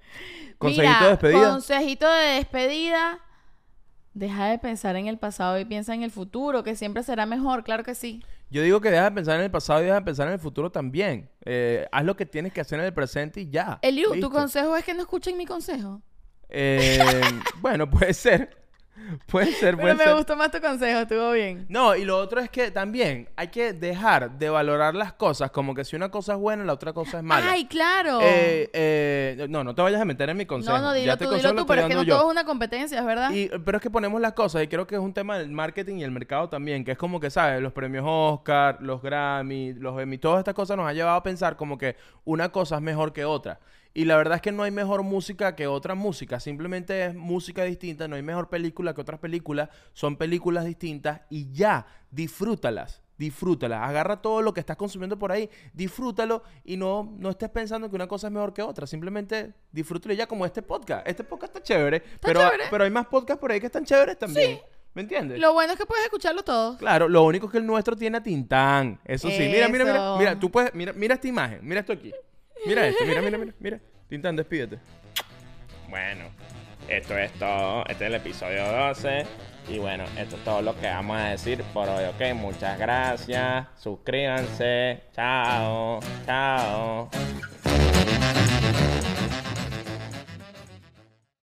Speaker 1: Consejito
Speaker 2: Mira,
Speaker 1: de despedida.
Speaker 2: Consejito de despedida. Deja de pensar en el pasado y piensa en el futuro, que siempre será mejor, claro que sí.
Speaker 1: Yo digo que deja de pensar en el pasado y deja de pensar en el futuro también. Eh, haz lo que tienes que hacer en el presente y ya.
Speaker 2: Eliu, ¿tu consejo es que no escuchen mi consejo?
Speaker 1: Eh, bueno, puede ser. Puede ser, puede
Speaker 2: Pero me
Speaker 1: ser.
Speaker 2: gustó más tu consejo, estuvo bien.
Speaker 1: No, y lo otro es que también hay que dejar de valorar las cosas como que si una cosa es buena, la otra cosa es mala.
Speaker 2: Ay, claro.
Speaker 1: Eh, eh, no, no te vayas a meter en mi consejo.
Speaker 2: no, no,
Speaker 1: Ya
Speaker 2: dilo
Speaker 1: este
Speaker 2: tú,
Speaker 1: consejo
Speaker 2: dilo
Speaker 1: lo
Speaker 2: tú, pero es que no
Speaker 1: yo.
Speaker 2: todo es una competencia, ¿es verdad?
Speaker 1: Y, pero es que ponemos las cosas y creo que es un tema del marketing y el mercado también, que es como que, ¿sabes? Los premios Oscar, los Grammy, los Emmy, todas estas cosas nos han llevado a pensar como que una cosa es mejor que otra. Y la verdad es que no hay mejor música que otra música, simplemente es música distinta, no hay mejor película que otras películas, son películas distintas y ya, disfrútalas. Disfrútalas, agarra todo lo que estás consumiendo por ahí, disfrútalo y no, no estés pensando que una cosa es mejor que otra, simplemente disfrútalo ya como este podcast. Este podcast está chévere, pero,
Speaker 2: chévere.
Speaker 1: pero hay más podcasts por ahí que están chéveres también. ¿Me entiendes?
Speaker 2: Lo bueno es que puedes escucharlo todo.
Speaker 1: Claro, lo único es que el nuestro tiene a Tintán. Eso sí. Mira, mira, mira.
Speaker 2: Eso.
Speaker 1: Mira, tú puedes. Mira, mira esta imagen. Mira esto aquí. Mira esto. Mira, mira, mira. Mira. Tintán, despídete.
Speaker 3: Bueno, esto es todo. Este es el episodio 12. Y bueno, esto es todo lo que vamos a decir por hoy, ¿ok? Muchas gracias. Suscríbanse. Chao. Chao.